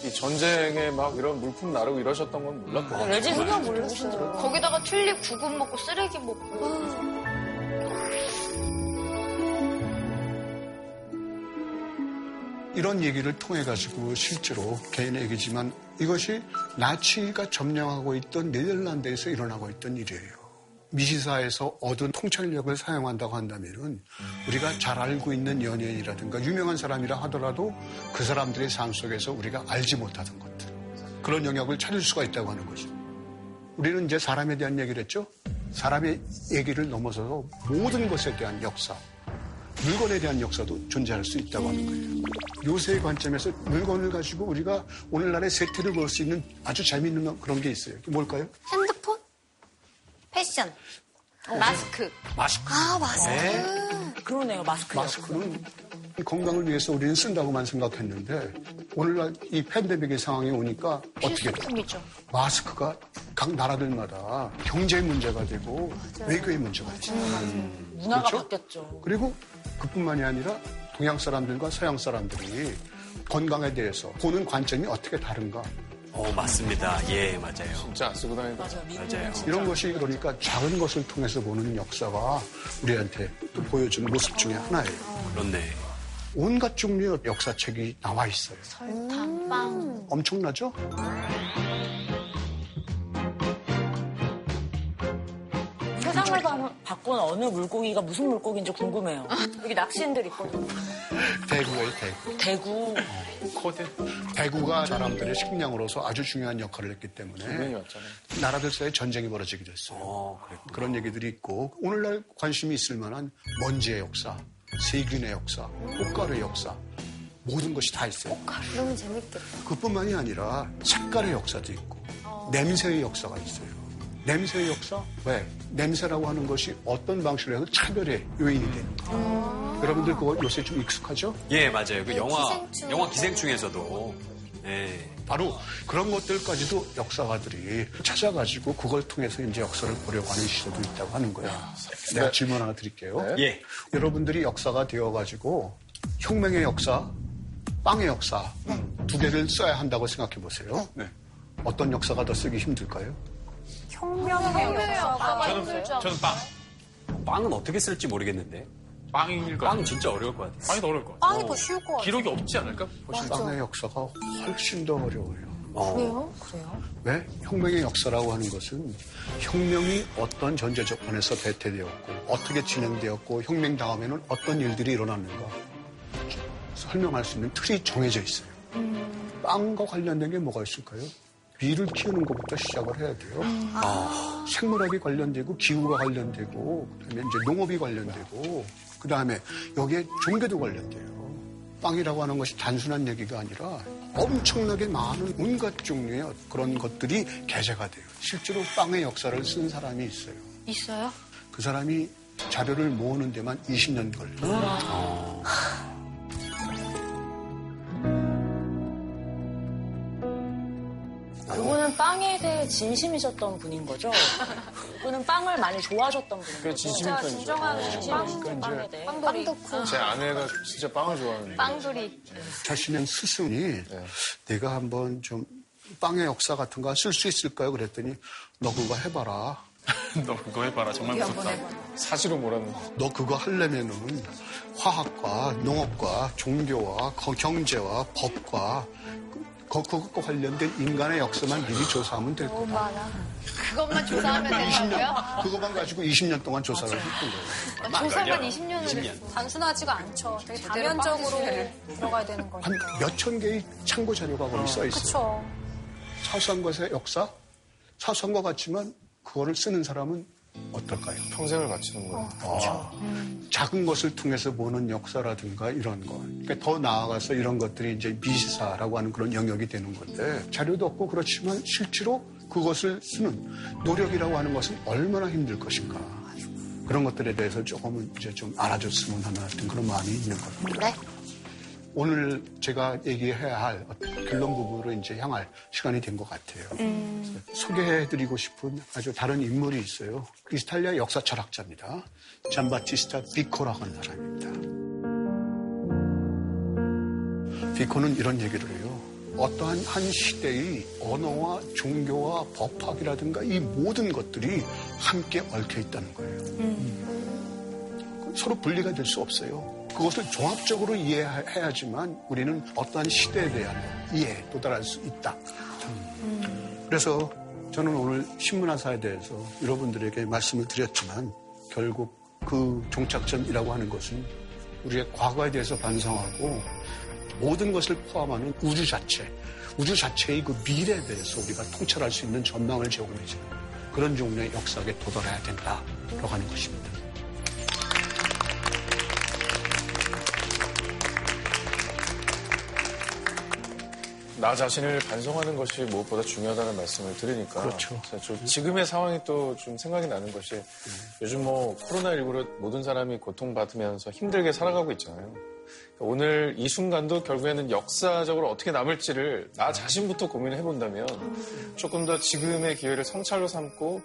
이 전쟁에 막 이런 물품 나르고 이러셨던 건 몰랐거든요. 레지스가 몰랐어요. 거기다가 튤립 구근 먹고 쓰레기 먹고. 이런 얘기를 통해 가지고 실제로 개인의 얘기지만 이것이 나치가 점령하고 있던 네덜란드에서 일어나고 있던 일이에요. 미시사에서 얻은 통찰력을 사용한다고 한다면은 우리가 잘 알고 있는 연예인이라든가 유명한 사람이라 하더라도 그 사람들의 삶 속에서 우리가 알지 못하던 것들 그런 영역을 찾을 수가 있다고 하는 거죠. 우리는 이제 사람에 대한 얘기를 했죠. 사람의 얘기를 넘어서서 모든 것에 대한 역사, 물건에 대한 역사도 존재할 수 있다고 하는 거예요. 요새의 관점에서 물건을 가지고 우리가 오늘날의 세태를 볼 수 있는 아주 재미있는 그런 게 있어요. 뭘까요? 핸드폰? 패션. 마스크. 마스크. 아, 마스크. 네. 그러네요 마스크. 마스크는 건강을 위해서 우리는 쓴다고만 생각했는데 오늘날 이 팬데믹의 상황이 오니까 어떻게 돼요? 필수품이죠. 마스크가 각 나라들마다 경제 문제가 되고 외교의 문제가 되죠. 문화가 그렇죠? 바뀌었죠. 그리고 그뿐만이 아니라 동양 사람들과 서양 사람들이 건강에 대해서 보는 관점이 어떻게 다른가 어, 맞습니다. 예, 맞아요. 진짜 안 쓰고 다니는 맞아요. 이런 것이 그러니까 작은 것을 통해서 보는 역사가 우리한테 또 보여주는 모습 중에 하나예요. 그렇네. 온갖 종류의 역사책이 나와 있어요. 설탕, 빵. 엄청나죠? 바- 바꾼 어느 물고기가 무슨 물고기인지 궁금해요. 여기 낚시인들 있거든요. 대구예요, 대구. 대구. Cod 대구가 사람들의 식량으로서 아주 중요한 역할을 했기 분명히 때문에 왔잖아요. 나라들 사이에 전쟁이 벌어지기도 했어요. 그런 얘기들이 있고 오늘날 관심이 있을 만한 먼지의 역사, 세균의 역사, 꽃가루의 역사 모든 것이 다 있어요. 너무 재밌겠다. 그뿐만이 아니라 색깔의 역사도 있고 냄새의 역사가 있어요. 냄새의 역사? 왜? 냄새라고 하는 것이 어떤 방식으로 해서 차별의 요인이 되는 거예요. 여러분들 그거 요새 좀 익숙하죠? 예, 맞아요. 그 네, 영화, 기생충. 영화 기생충에서도. 예. 바로 그런 것들까지도 역사가들이 찾아가지고 그걸 통해서 이제 역사를 보려고 하는 시도도 있다고 하는 거예요. 내가 질문 하나 드릴게요. 예. 여러분들이 역사가 되어가지고 혁명의 역사, 빵의 역사 두 개를 써야 한다고 생각해 보세요. 어떤 역사가 더 쓰기 힘들까요? 혁명의 역사가 저는, 저는 빵. 빵은 어떻게 쓸지 모르겠는데. 빵일 거 빵은 진짜 어려울 것 같아요. 빵이 더 어려울 것 같아요. 빵이 더 쉬울 것 같아요. 기록이 없지 않을까? 훨씬 더. 빵의 역사가 훨씬 더 어려워요. 그래요? 그래요? 왜? 혁명의 역사라고 하는 것은 혁명이 어떤 전제 조건에서 대퇴되었고 어떻게 진행되었고 혁명 다음에는 어떤 일들이 일어났는가 설명할 수 있는 틀이 정해져 있어요. 빵과 관련된 게 뭐가 있을까요? 비를 키우는 것부터 시작을 해야 돼요. 아, 생물학이 관련되고 기후가 관련되고 그다음에 이제 농업이 관련되고 그다음에 여기에 종교도 관련돼요. 빵이라고 하는 것이 단순한 얘기가 아니라 엄청나게 많은 온갖 종류의 그런 것들이 게재가 돼요. 실제로 빵의 역사를 쓴 사람이 있어요. 있어요? 그 사람이 자료를 모으는 데만 20년 걸려요. 그분은 빵에 대해 진심이셨던 분인 거죠? 그분은 빵을 많이 좋아하셨던 분인 거죠? 진심인 편이죠. 진정한 어. 그러니까 빵에 대해. 빵도쿠. 제 아내가 진짜 빵을 좋아하는데. 빵돌이. 자신의 스승이 내가 한번 좀 빵의 역사 같은 거 쓸 수 있을까요? 그랬더니 너 그거 해봐라. 너 그거 해봐라. 정말 무섭다. 사실은 뭐라는 너 그거 하려면은 화학과 농업과 종교와 거- 경제와 법과 그, 그것과 관련된 인간의 역사만 미리 조사하면 될 거다. 그것만 조사하면 된다고요? 그것만 가지고 20년 동안 조사를 했던 거예요. 조사만 20년을 했어. 단순하지가 않죠. 되게 다면적으로 빵 들어가야 되는 한 거니까. 몇천 개의 참고 자료가 거기 써 있어요. 그렇죠. 사소한 것의 역사? 사소한 것 같지만 그거를 쓰는 사람은 어떨까요? 평생을 바치는 거예요. 아, 작은 것을 통해서 보는 역사라든가 이런 거. 그러니까 더 나아가서 이런 것들이 이제 미시사라고 하는 그런 영역이 되는 건데 자료도 없고 그렇지만 실제로 그것을 쓰는 노력이라고 하는 것은 얼마나 힘들 것인가. 그런 것들에 대해서 조금은 이제 좀 알아줬으면 하는 그런 마음이 있는 겁니다. 네. 오늘 제가 얘기해야 할 어떤 결론 부분으로 이제 향할 시간이 된 것 같아요. 소개해드리고 싶은 아주 다른 인물이 있어요. 이탈리아 역사 철학자입니다. 잠바티스타 비코라고 하는 사람입니다. 비코는 이런 얘기를 해요. 어떠한 한 시대의 언어와 종교와 법학이라든가 이 모든 것들이 함께 얽혀 있다는 거예요. 서로 분리가 될 수 없어요. 그것을 종합적으로 이해해야지만 우리는 어떠한 시대에 대한 이해에 도달할 수 있다. 그래서 저는 오늘 신문화사에 대해서 여러분들에게 말씀을 드렸지만 결국 그 종착점이라고 하는 것은 우리의 과거에 대해서 반성하고 모든 것을 포함하는 우주 자체, 우주 자체의 그 미래에 대해서 우리가 통찰할 수 있는 전망을 제공해주는 그런 종류의 역사에 도달해야 된다라고 하는 것입니다. 나 자신을 반성하는 것이 무엇보다 중요하다는 말씀을 들으니까 그렇죠. 지금의 상황이 또 좀 생각이 나는 것이 요즘 뭐 코로나19로 모든 사람이 고통받으면서 힘들게 살아가고 있잖아요. 그러니까 오늘 이 순간도 결국에는 역사적으로 어떻게 남을지를 나 자신부터 고민을 해본다면 조금 더 지금의 기회를 성찰로 삼고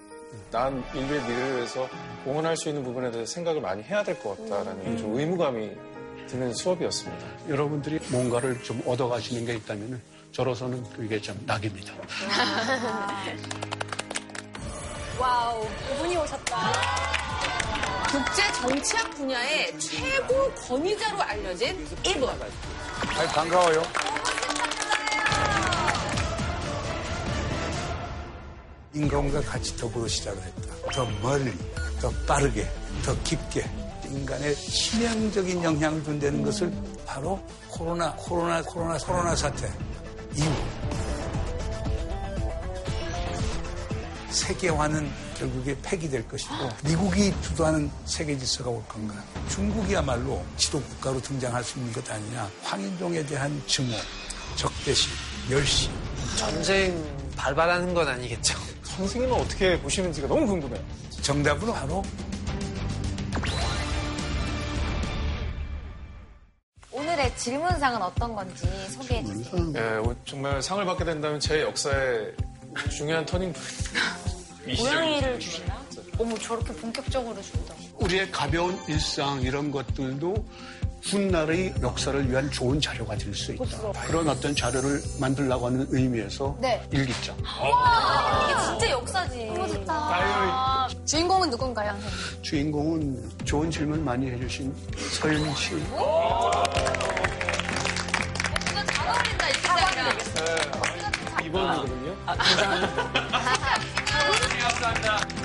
난 인류의 미래를 위해서 공헌할 수 있는 부분에 대해서 생각을 많이 해야 될 것 같다라는 좀 의무감이 드는 수업이었습니다. 여러분들이 뭔가를 좀 얻어가시는 게 있다면 저로서는 그게 좀 낙입니다. 와우, 그분이 오셨다. 국제 정치학 분야의 최고 권위자로 알려진 이분. 아이, 반가워요. 인간과 같이 더불어 시작을 했다. 더 멀리, 더 빠르게, 더 깊게 인간의 치명적인 영향을 준다는 것을 바로 코로나, 코로나, 코로나, 코로나 사태 이후 세계화는 결국에 폐기될 것이고 미국이 주도하는 세계 질서가 올 건가. 중국이야말로 지도 국가로 등장할 수 있는 것 아니냐. 황인종에 대한 증오, 적대심, 멸시. 전쟁 발발하는 건 아니겠죠. 선생님은 어떻게 보시는지가 너무 궁금해요. 정답은 바로 오늘의 질문상은 어떤 건지 소개해 주세요. 예, 오- 정말 상을 받게 된다면 제 역사의 중요한 터닝 포인트. 고양이를 주시나? 어머 저렇게 본격적으로 준다. 우리의 가벼운 일상 이런 것들도 훗날의 역사를 위한 좋은 자료가 될 수 있다. 그런 어떤 자료를 만들려고 하는 의미에서 네. 일기장. 이게 진짜 역사지. 너무 좋다. 주인공은 누군가요, 선생님? 주인공은 좋은 질문 많이 해주신 서윤 씨. 잘 어울린다 이렇게 생각이랑. 이번이거든요. 감사합니다.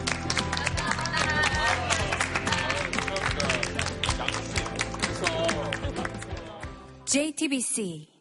JTBC